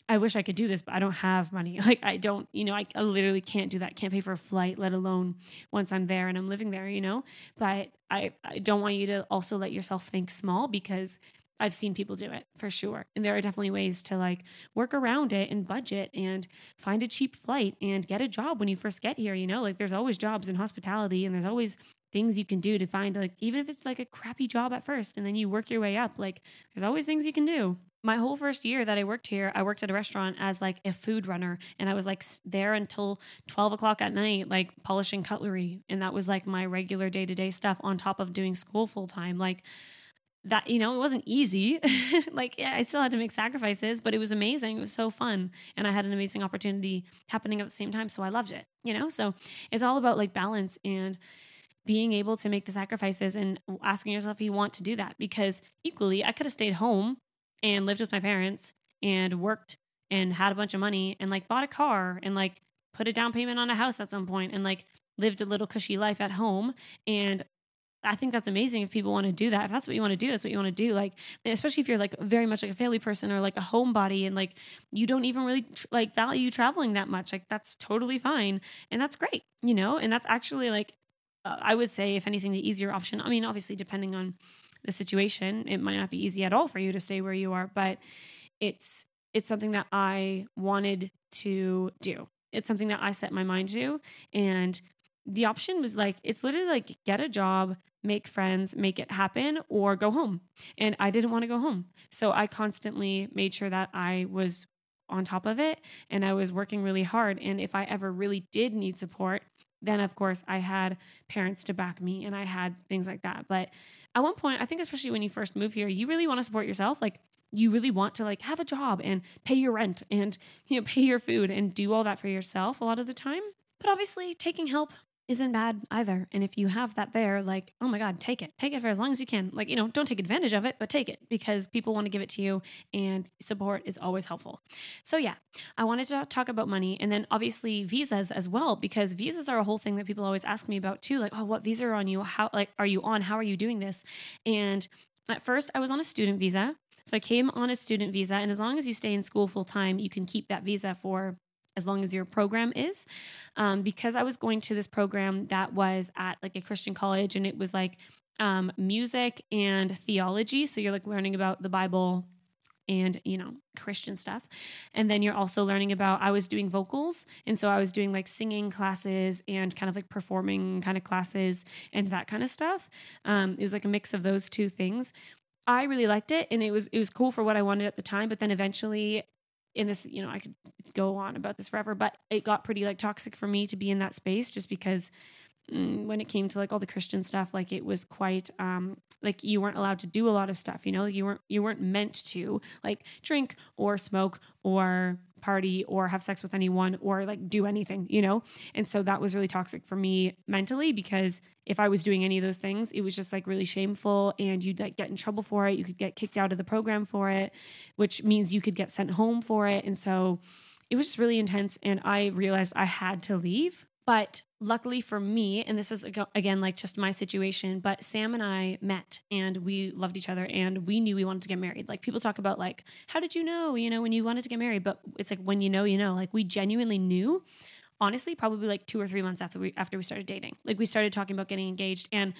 I wish I could do this, but I don't have money. <laughs> Like I don't, you know, I, I, literally can't do that. Can't pay for a flight, let alone once I'm there and I'm living there, you know. But I, I don't want you to also let yourself think small because I've seen people do it for sure. And there are definitely ways to like work around it and budget and find a cheap flight and get a job when you first get here, you know? Like there's always jobs in hospitality and there's always things you can do to find like even if it's like a crappy job at first and then you work your way up, like there's always things you can do my whole first year that I worked here, I worked at a restaurant as like a food runner, and I was like there until twelve o'clock at night, like polishing cutlery, and that was like my regular day to day stuff on top of doing school full time. Like that, you know, it wasn't easy. <laughs> like yeah, I still had to make sacrifices, but it was amazing. It was so fun, and I had an amazing opportunity happening at the same time, so I loved it. You know, so it's all about like balance and being able to make the sacrifices and asking yourself if you want to do that because equally I could have stayed home and lived with my parents and worked and had a bunch of money and like bought a car and like put a down payment on a house at some point and like lived a little cushy life at home and I think that's amazing if people want to do that. If that's what you want to do, that's what you want to do. Like, especially if you're like very much like a family person or like a homebody and like you don't even really tr- like value traveling that much. Like, that's totally fine. And that's great, you know? And that's actually like, uh, I would say, if anything, the easier option. I mean, obviously, depending on the situation. It might not be easy at all for you to stay where you are, but it's it's something that I wanted to do. It's something that I set my mind to and the option was like it's literally like get a job, make friends, make it happen or go home. And I didn't want to go home. So I constantly made sure that I was on top of it and I was working really hard and if I ever really did need support, then of course I had parents to back me and I had things like that. But at one point, I think especially when you first move here, you really want to support yourself. Like you really want to like have a job and pay your rent and you know pay your food and do all that for yourself a lot of the time. But obviously, taking help isn't bad either. And if you have that there, like, oh my God, take it. Take it for as long as you can. Like, you know, don't take advantage of it, but take it because people want to give it to you and support is always helpful. So, yeah, I wanted to talk about money and then obviously visas as well, because visas are a whole thing that people always ask me about too. Like, oh, what visa are on you? How, like, are you on? How are you doing this? And at first, I was on a student visa. So I came on a student visa, and as long as you stay in school full time, you can keep that visa for as long as your program is. Um, because I was going to this program that was at like a Christian college and it was like um, music and theology. So you're like learning about the Bible and, you know, Christian stuff. And then you're also learning about, I was doing vocals. And so I was doing like singing classes and kind of like performing kind of classes and that kind of stuff. Um, it was like a mix of those two things. I really liked it and it was it was cool for what I wanted at the time, but then eventually in this, you know, I could go on about this forever, but it got pretty like toxic for me to be in that space just because mm, when it came to like all the Christian stuff, like it was quite um like you weren't allowed to do a lot of stuff, you know, like you weren't you weren't meant to like drink or smoke or party or have sex with anyone or like do anything, you know? And so that was really toxic for me mentally because if I was doing any of those things, it was just like really shameful and you'd like get in trouble for it. You could get kicked out of the program for it, which means you could get sent home for it. And so it was just really intense. And I realized I had to leave. But luckily for me, and this is again like just my situation, but Sam and I met and we loved each other and we knew we wanted to get married. Like people talk about like, how did you know, you know, when you wanted to get married? But it's like when you know, you know, like we genuinely knew honestly probably like 2 or 3 months after we after we started dating. Like we started talking about getting engaged and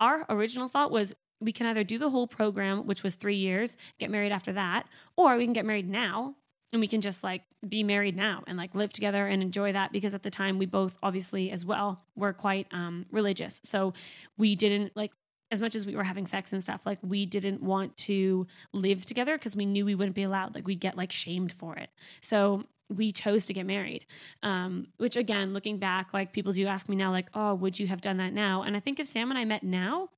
our original thought was we can either do the whole program, which was three years, get married after that, or we can get married now and we can just like be married now and like live together and enjoy that because at the time we both obviously as well were quite um religious. So we didn't like as much as we were having sex and stuff like we didn't want to live together because we knew we wouldn't be allowed. Like we'd get like shamed for it. So we chose to get married um, which again looking back like people do ask me now like oh would you have done that now? And i think if sam and i met now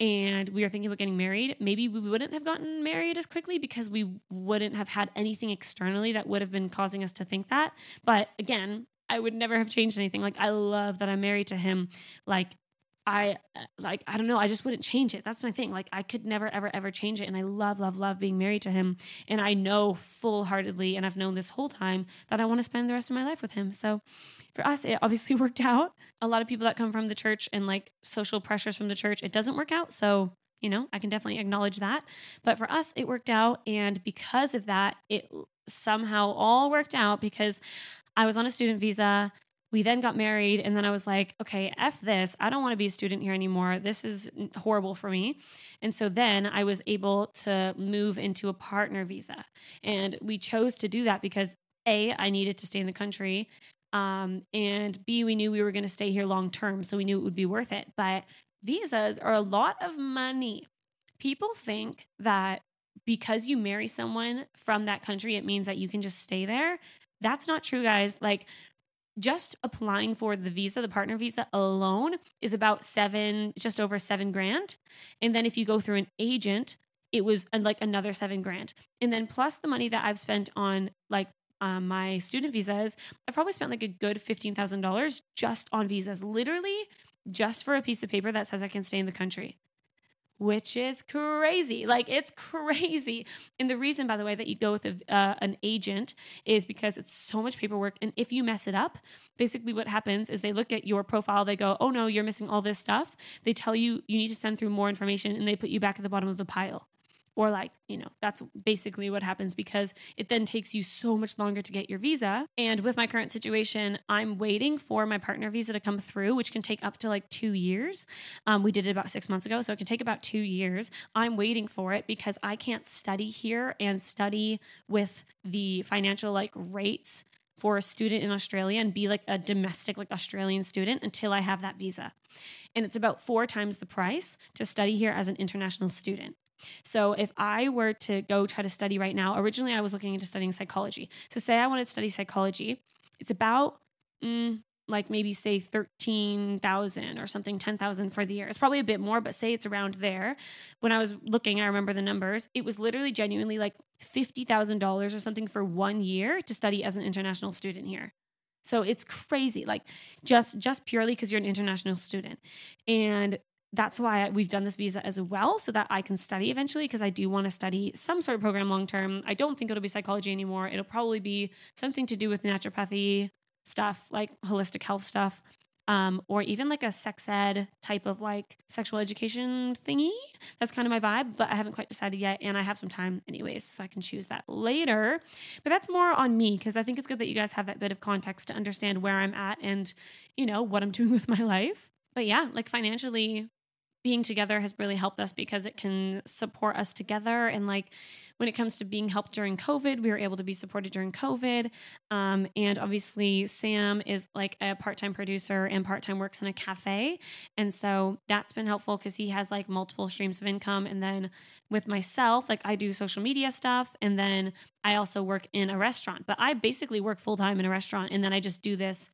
and we are thinking about getting married, maybe we wouldn't have gotten married as quickly because we wouldn't have had anything externally that would have been causing us to think that. But again, I would never have changed anything. Like I love that I'm married to him. Like I uh, like I don't know, I just wouldn't change it. That's my thing. Like I could never ever ever change it and I love love love being married to him and I know full-heartedly and I've known this whole time that I want to spend the rest of my life with him. So for us it obviously <laughs> worked out. A lot of people that come from the church and like social pressures from the church, it doesn't work out. So, you know, I can definitely acknowledge that. But for us it worked out and because of that, it somehow all worked out because I was on a student visa we then got married and then i was like okay f this. I don't want to be a student here anymore. This is horrible for me. And so then i was able to move into a partner visa and we chose to do that because a i needed to stay in the country um, and b we knew we were going to stay here long term so we knew it would be worth it. But visas are a lot of money. People think that because you marry someone from that country it means that you can just stay there. That's not true guys. Like just applying for the visa, the partner visa alone is about seven, just over seven grand. And then if you go through an agent, it was like another seven grand. And then plus the money that I've spent on like um, my student visas, I've probably spent like a good $15,000 just on visas, literally just for a piece of paper that says I can stay in the country which is crazy. Like it's crazy. And the reason, by the way, that you go with a, uh, an agent is because it's so much paperwork. And if you mess it up, basically what happens is they look at your profile, they go, oh no, you're missing all this stuff. They tell you you need to send through more information and they put you back at the bottom of the pile or like you know that's basically what happens because it then takes you so much longer to get your visa and with my current situation i'm waiting for my partner visa to come through which can take up to like two years um, we did it about six months ago so it can take about two years i'm waiting for it because i can't study here and study with the financial like rates for a student in Australia and be like a domestic, like Australian student until I have that visa. And it's about four times the price to study here as an international student. So if I were to go try to study right now, originally I was looking into studying psychology. So say I wanted to study psychology, it's about mm, like maybe say 13,000 or something 10,000 for the year. It's probably a bit more, but say it's around there. When I was looking, I remember the numbers. It was literally genuinely like $50,000 or something for one year to study as an international student here. So it's crazy, like just just purely because you're an international student, and that's why we've done this visa as well, so that I can study eventually. Because I do want to study some sort of program long term. I don't think it'll be psychology anymore. It'll probably be something to do with naturopathy stuff, like holistic health stuff um, or even like a sex ed type of like sexual education thingy. That's kind of my vibe, but I haven't quite decided yet. And I have some time anyways, so I can choose that later. But that's more on me because I think it's good that you guys have that bit of context to understand where I'm at and, you know, what I'm <laughs> doing with my life. But yeah, like financially, being together has really helped us because it can support us together. And like when it comes to being helped during COVID, we were able to be supported during COVID. Um, and obviously, Sam is like a part time producer and part time works in a cafe. And so that's been helpful because he has like multiple streams of income. And then with myself, like I do social media stuff. And then I also work in a restaurant, but I basically work full time in a restaurant. And then I just do this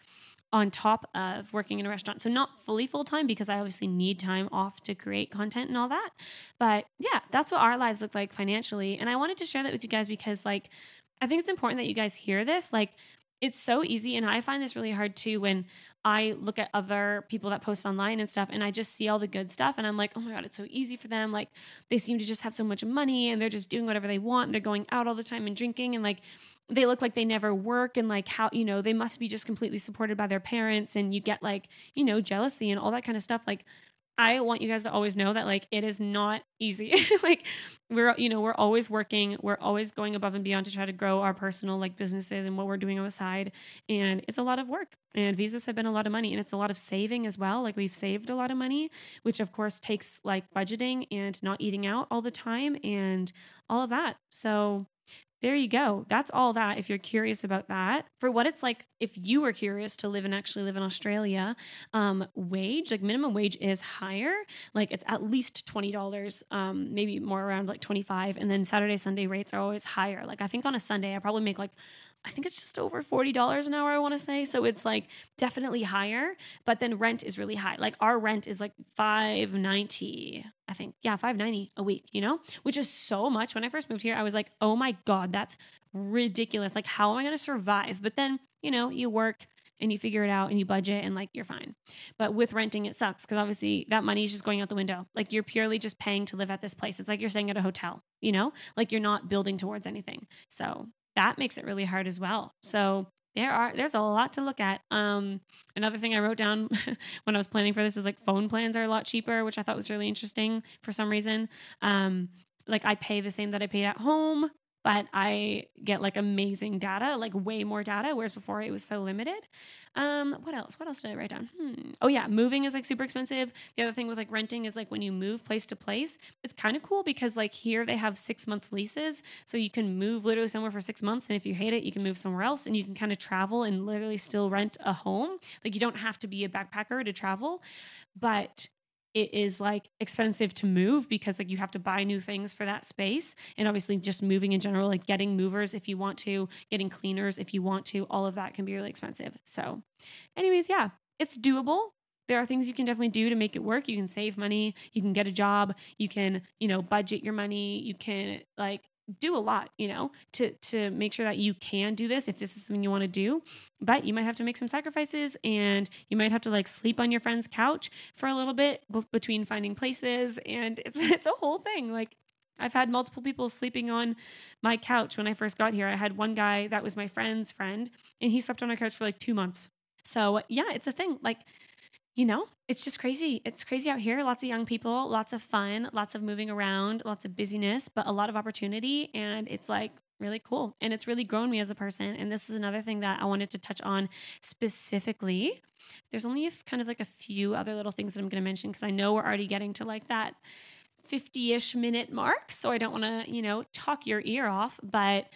on top of working in a restaurant. So not fully full time because I obviously need time off to create content and all that. But yeah, that's what our lives look like financially. And I wanted to share that with you guys because like I think it's important that you guys hear this. Like it's so easy and I find this really hard too when I look at other people that post online and stuff and I just see all the good stuff and I'm like, "Oh my god, it's so easy for them. Like they seem to just have so much money and they're just doing whatever they want. They're going out all the time and drinking and like they look like they never work and like how you know they must be just completely supported by their parents and you get like you know jealousy and all that kind of stuff like i want you guys to always know that like it is not easy. <laughs> Like we're you know we're always working we're always going above and beyond to try to grow our personal like businesses and what we're doing on the side and it's a lot of work and visas have been a lot of money and it's a lot of saving as well like we've saved a lot of money which of course takes like budgeting and not eating out all the time and all of that so there you go. That's all that if you're curious about that. For what it's like if you were curious to live and actually live in Australia, um, wage, like minimum wage is higher. Like it's at least $20, um, maybe more around like 25. And then Saturday, Sunday rates are always higher. Like I think on a Sunday, I probably make like I think it's just over $40 an hour, I want to say. So it's like definitely higher, but then rent is really high. Like our rent is like 590, I think. Yeah, 590 a week, you know? Which is so much. When I first moved here, I was like, "Oh my god, that's ridiculous. Like how am I going to survive?" But then, you know, you work and you figure it out and you budget and like you're fine. But with renting, it sucks because obviously that money is just going out the window. Like you're purely just paying to live at this place. It's like you're staying at a hotel, you know? Like you're not building towards anything. So that makes it really hard as well. So there are there's a lot to look at. Um, another thing I wrote down <laughs> when I was planning for this is like phone plans are a lot cheaper, which I thought was really interesting for some reason. Um, like I pay the same that I paid at home but I get like amazing data, like way more data, whereas before it was so limited. Um, what else? What else did I write down? Hmm. Oh yeah, moving is like super expensive. The other thing with like renting is like when you move place to place, it's kind of cool because like here they have six month leases, so you can move literally somewhere for six months, and if you hate it, you can move somewhere else, and you can kind of travel and literally still rent a home. Like you don't have to be a backpacker to travel, but it is like expensive to move because like you have to buy new things for that space. And obviously just moving in general like getting movers if you want to getting cleaners if you want to all of that can be really expensive. So anyways yeah it's doable. There are things you can definitely do to make it work. You can save money. You can get a job. You can you know budget your money. You can like do a lot, you know, to to make sure that you can do this if this is something you want to do. But you might have to make some sacrifices and you might have to like sleep on your friend's couch for a little bit b- between finding places and <laughs> it's it's a whole thing. Like I've had multiple people sleeping on my couch when I first got here. I had one guy that was my friend's friend and he slept on our couch for like 2 months. So, yeah, it's a thing. Like you know, it's just crazy. It's crazy out here. Lots of young people, lots of fun, lots of moving around, lots of busyness, but a lot of opportunity. And it's like really cool. And it's really grown me as a person. And this is another thing that I wanted to touch on specifically. There's only kind of like a few other little things that I'm going to mention because I know we're already getting to like that 50 ish minute mark. So I don't want to, you know, talk your ear off. But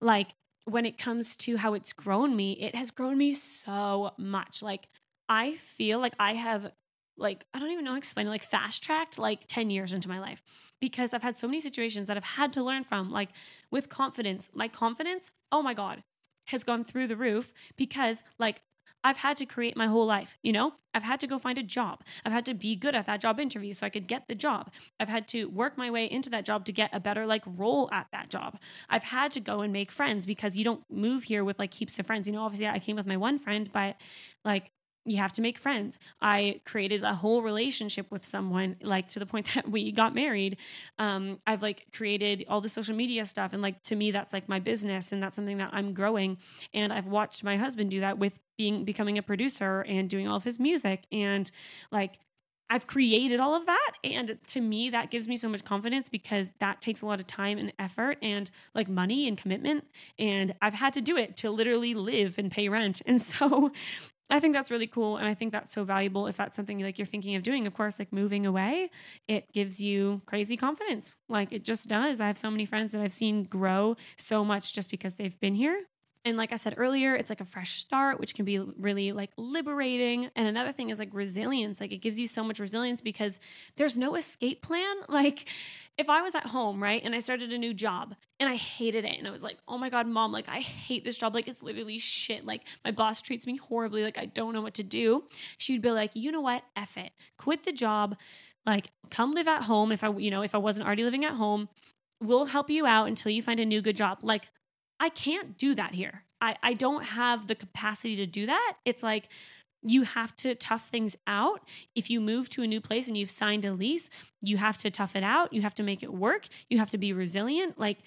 like, when it comes to how it's grown me, it has grown me so much. Like, I feel like I have like I don't even know how to explain it, like fast tracked like 10 years into my life because I've had so many situations that I've had to learn from, like with confidence. My confidence, oh my God, has gone through the roof because like I've had to create my whole life, you know? I've had to go find a job. I've had to be good at that job interview so I could get the job. I've had to work my way into that job to get a better like role at that job. I've had to go and make friends because you don't move here with like heaps of friends. You know, obviously I came with my one friend, but like you have to make friends. I created a whole relationship with someone, like to the point <laughs> that we got married. Um, I've like created all the social media stuff, and like to me, that's like my business, and that's something that I'm growing. And I've watched my husband do that with being becoming a producer and doing all of his music, and like I've created all of that. And to me, that gives me so much confidence because that takes a lot of time and effort and like money and commitment. And I've had to do it to literally live and pay rent. <laughs> And so I think that's really cool. And I think that's so valuable if that's something like you're thinking of doing. Of course, like moving away, it gives you crazy confidence. Like it just does. I have so many friends that I've seen grow so much just because they've been here. And like I said earlier, it's like a fresh start, which can be really like liberating. And another thing is like resilience. Like it gives you so much resilience because there's no escape plan. <laughs> Like if I was at home, right, and I started a new job and I hated it and I was like, oh my God, mom, like I hate this job. Like it's literally shit. Like my boss treats me horribly. Like I don't know what to do. She'd be like, you know what? F it. Quit the job. Like come live at home. If I, you know, if I wasn't already living at home, we'll help you out until you find a new good job. Like I can't do that here. I, I don't have the capacity to do that. It's like you have to tough things out. If you move to a new place and you've signed a lease, you have to tough it out. You have to make it work. You have to be resilient. Like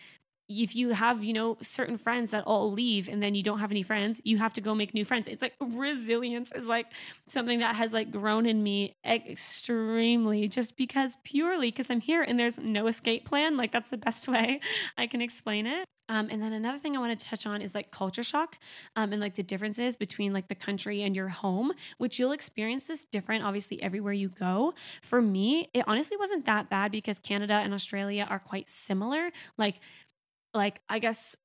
if you have, you know, certain friends that all leave and then you don't have any friends, you have to go make new friends. It's like resilience is like something that has like grown in me extremely just because purely because I'm here and there's no escape plan. Like that's the best <laughs> way I can explain it. Um, and then another thing I want to touch on is like culture shock um, and like the differences between like the country and your home, which you'll experience this different obviously everywhere you go. For me, it honestly wasn't that bad because Canada and Australia are quite similar. Like like I guess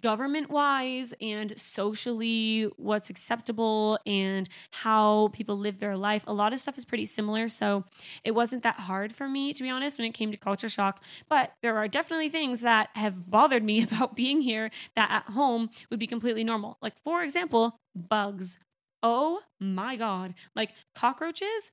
government wise and socially what's acceptable and how people live their life a lot of stuff is pretty similar so it wasn't that hard for me to be honest when it came to culture shock but there are definitely things that have bothered me <laughs> about being here that at home would be completely normal. Like for example bugs. Oh my god. Like cockroaches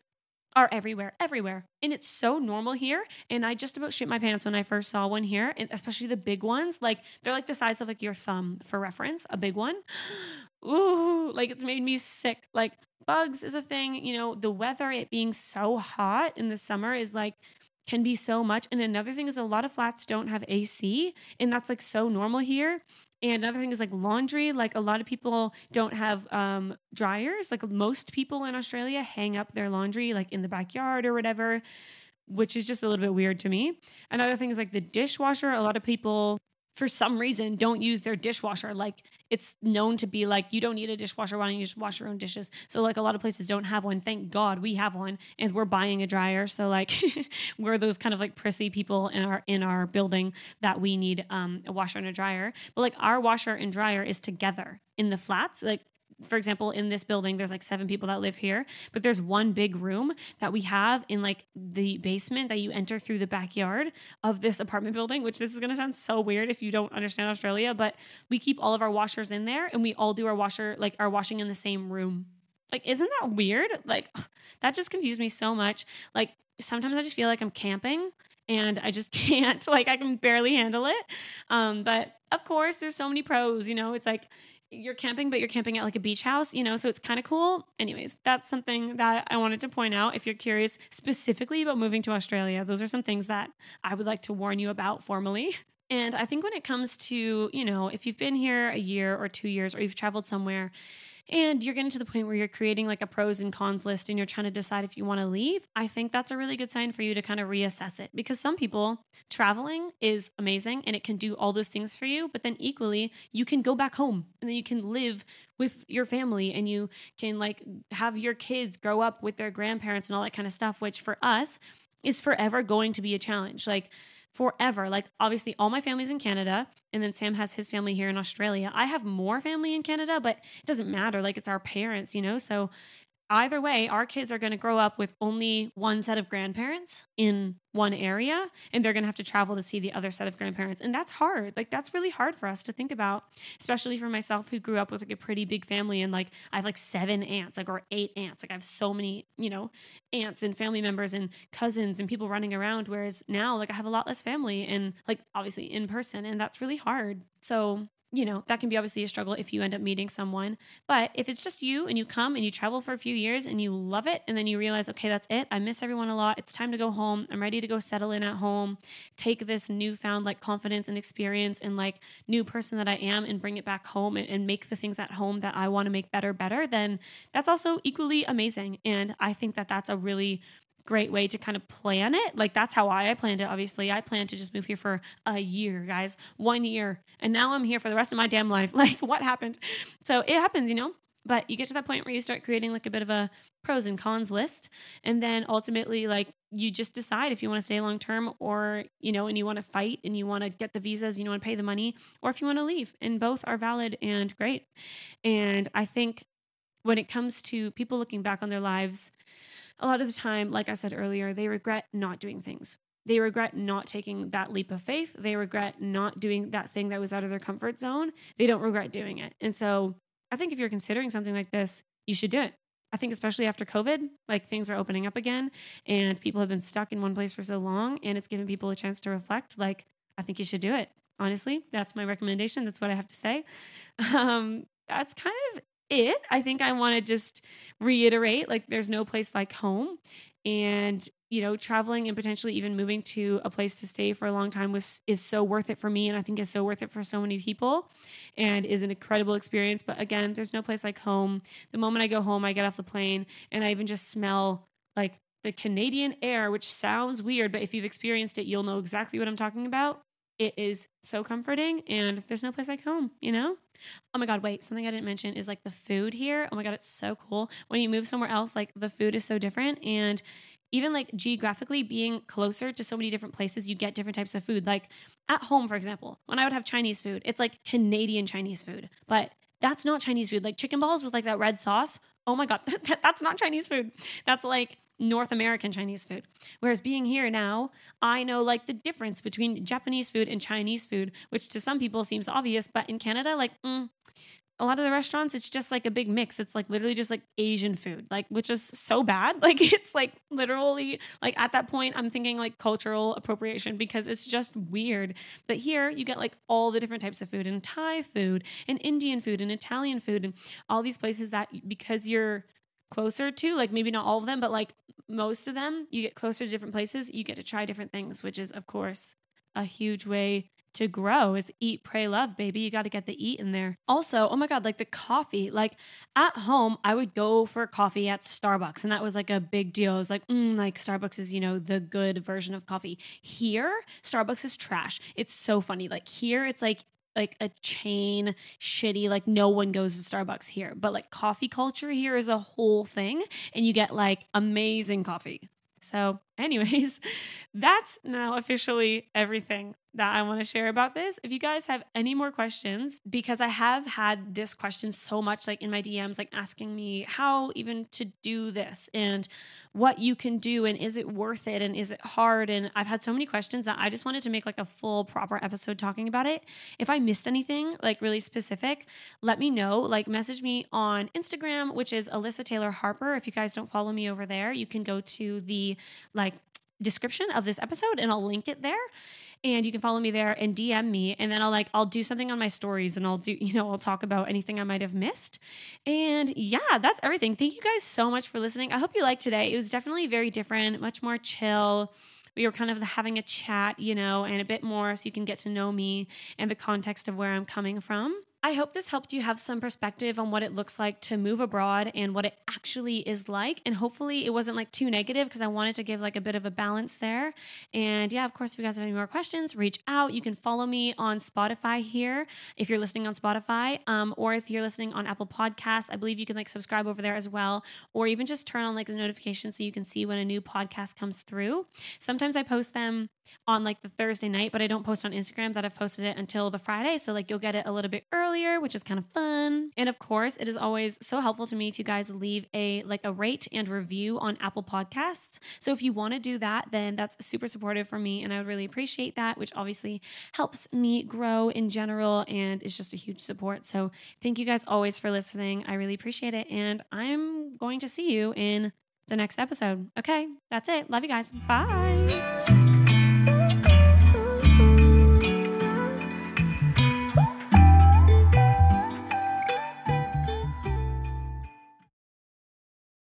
are everywhere, everywhere. And it's so normal here. And I just about shit my pants when I first saw one here, and especially the big ones. Like they're like the size of like your thumb for reference, a big one. <gasps> Ooh, like it's made me sick. Like bugs is a thing, you know, the weather, it being so hot in the summer is like can be so much. And another thing is a lot of flats don't have AC, and that's like so normal here. And another thing is like laundry. Like a lot of people don't have um, dryers. Like most people in Australia hang up their laundry like in the backyard or whatever, which is just a little bit weird to me. Another thing is like the dishwasher. A lot of people for some reason don't use their dishwasher. Like it's known to be like you don't need a dishwasher. Why don't you just wash your own dishes? So like a lot of places don't have one. Thank God we have one, and we're buying a dryer. So like <laughs> we're those kind of like prissy people in our in our building that we need um, a washer and a dryer. But like our washer and dryer is together in the flats. Like for example, in this building, there's like seven people that live here, but there's one big room that we have in like the basement that you enter through the backyard of this apartment building, which this is going to sound so weird if you don't understand Australia, but we keep all of our washers in there and we all do our washer, like our washing in the same room. Like, isn't that weird? Like, that just confused me so much. Like, sometimes I just feel like I'm camping and I just <laughs> can't, like, I can barely handle it. Um, but of course, there's so many pros, you know, it's like, you're camping, but you're camping at like a beach house, you know, so it's kind of cool. Anyways, that's something that I wanted to point out. If you're curious specifically about moving to Australia, those are some things that I would like to warn you about formally. <laughs> And I think when it comes to, you know, if you've been here a year or two years or you've traveled somewhere, and you're getting to the point where you're creating like a pros and cons list and you're trying to decide if you want to leave, I think that's a really good sign for you to kind of reassess it because some people traveling is amazing and it can do all those things for you, but then equally you can go back home and then you can live with your family and you can like have your kids grow up with their grandparents and all that kind of stuff, which for us is forever going to be a challenge. Like forever. Like, obviously, all my family's in Canada, and then Sam has his family here in Australia. I have more family in Canada, but it doesn't matter. Like, it's our parents, you know? So either way, our kids are going to grow up with only one set of grandparents in one area and they're going to have to travel to see the other set of grandparents. And that's hard. Like that's really hard for us to think about, especially for myself who grew up with like a pretty big family and like I have like seven aunts, like or eight aunts. Like I have so many, you know, aunts and family members and cousins and people running around whereas now like I have a lot less family and like obviously in person and that's really hard. So you know, that can be obviously a struggle if you end up meeting someone. But if it's just you and you come and you travel for a few years and you love it, and then you realize, okay, that's it. I miss everyone a lot. It's time to go home. I'm ready to go settle in at home, take this newfound like confidence and experience and like new person that I am and bring it back home and, and make the things at home that I want to make better, better, then that's also equally amazing. And I think that that's a really great way to kind of plan it. Like that's how I, I planned it. Obviously, I planned to just move here for a year, guys, one year, and now I'm here for the rest of my damn life. <laughs> Like what happened? So it happens, you know. But you get to that point where you start creating like a bit of a pros and cons list, and then ultimately, like you just decide if you want to stay long term or you know, and you want to fight and you want to get the visas, you want to pay the money, or if you want to leave. And both are valid and great. And I think when it comes to people looking back on their lives a lot of the time, like I said earlier, they regret not doing things. They regret not taking that leap of faith. They regret not doing that thing that was out of their comfort zone. They don't regret doing it. And so I think if you're considering something like this, you should do it. I think, especially after COVID, like things are opening up again and people have been stuck in one place for so long and it's given people a chance to reflect. Like, I think you should do it. Honestly, that's my recommendation. That's what I have to say. <laughs> Um, that's kind of it. I think I want to just reiterate like there's no place like home. And, you know, traveling and potentially even moving to a place to stay for a long time was is so worth it for me and I think is so worth it for so many people and is an incredible experience. But again, there's no place like home. The moment I go home, I get off the plane and I even just smell like the Canadian air, which sounds weird, but if you've experienced it, you'll know exactly what I'm talking about. It is so comforting and there's no place like home, you know? Oh my God, wait, something I didn't mention is like the food here. Oh my God, it's so cool. When you move somewhere else, like the food is so different. And even like geographically being closer to so many different places, you get different types of food. Like at home, for example, when I would have Chinese food, it's like Canadian Chinese food, but that's not Chinese food. Like chicken balls with like that red sauce. Oh my God, <laughs> that's not Chinese food. That's like North American Chinese food. Whereas being here now, I know like the difference between Japanese food and Chinese food, which to some people seems obvious, but in Canada, like, mm, a lot of the restaurants, it's just like a big mix. It's like literally just like Asian food, like, which is so bad. <laughs> Like, it's like literally, like, at that point, I'm thinking like cultural appropriation because it's just weird. But here, you get like all the different types of food and Thai food and Indian food and Italian food and all these places that because you're closer to, like maybe not all of them, but like most of them, you get closer to different places, you get to try different things, which is, of course, a huge way to grow. It's eat, pray, love, baby. You got to get the eat in there. Also, oh my God, like the coffee. Like at home, I would go for coffee at Starbucks, and that was like a big deal. I was like, mm, like Starbucks is, you know, the good version of coffee. Here, Starbucks is trash. It's so funny. Like here, it's like like a chain shitty like no one goes to starbucks here. But like coffee culture here is a whole thing and you get like amazing coffee. So anyways <laughs> that's now officially everything that I want to share about this. If you guys have any more questions, because I have had this question so much, like in my DMs, like asking me how even to do this and what you can do and is it worth it and is it hard? And I've had so many questions that I just wanted to make like a full, proper episode talking about it. If I missed anything like really specific, let me know. Like message me on Instagram, which is Alyssa Taylor Harper. If you guys don't follow me over there, you can go to the like description of this episode and I'll link it there and you can follow me there and DM me and then I'll like I'll do something on my stories and I'll do <laughs> you know I'll talk about anything I might have missed. And yeah, that's everything. Thank you guys so much for listening. I hope you liked today. It was definitely very different, much more chill we were kind of having a chat, you know, and a bit more so you can get to know me and the context of where I'm coming from. I hope this helped you have some perspective on what it looks like to move abroad and what it actually is like. And hopefully it wasn't like too negative because I wanted to give like a bit of a balance there. And yeah, of course, if you guys have any more questions, reach out. You can follow me on Spotify here if you're listening on Spotify, um, or if you're listening on Apple Podcasts, I believe you can like subscribe over there as well, or even just turn on like the notifications so you can see when a new podcast comes through. Sometimes I post them on like the Thursday night, but I don't post on Instagram that I've posted it until the Friday. So like you'll get it a little bit earlier, which is kind of fun. And of course, it is always so helpful to me if you guys leave a like a rate and review on Apple Podcasts. So if you want to do that, then that's super supportive for me and I would really appreciate that, which obviously helps me grow in general and is just a huge support. So thank you guys always for listening. I really appreciate it and I'm going to see you in the next episode. Okay, that's it. Love you guys. Bye.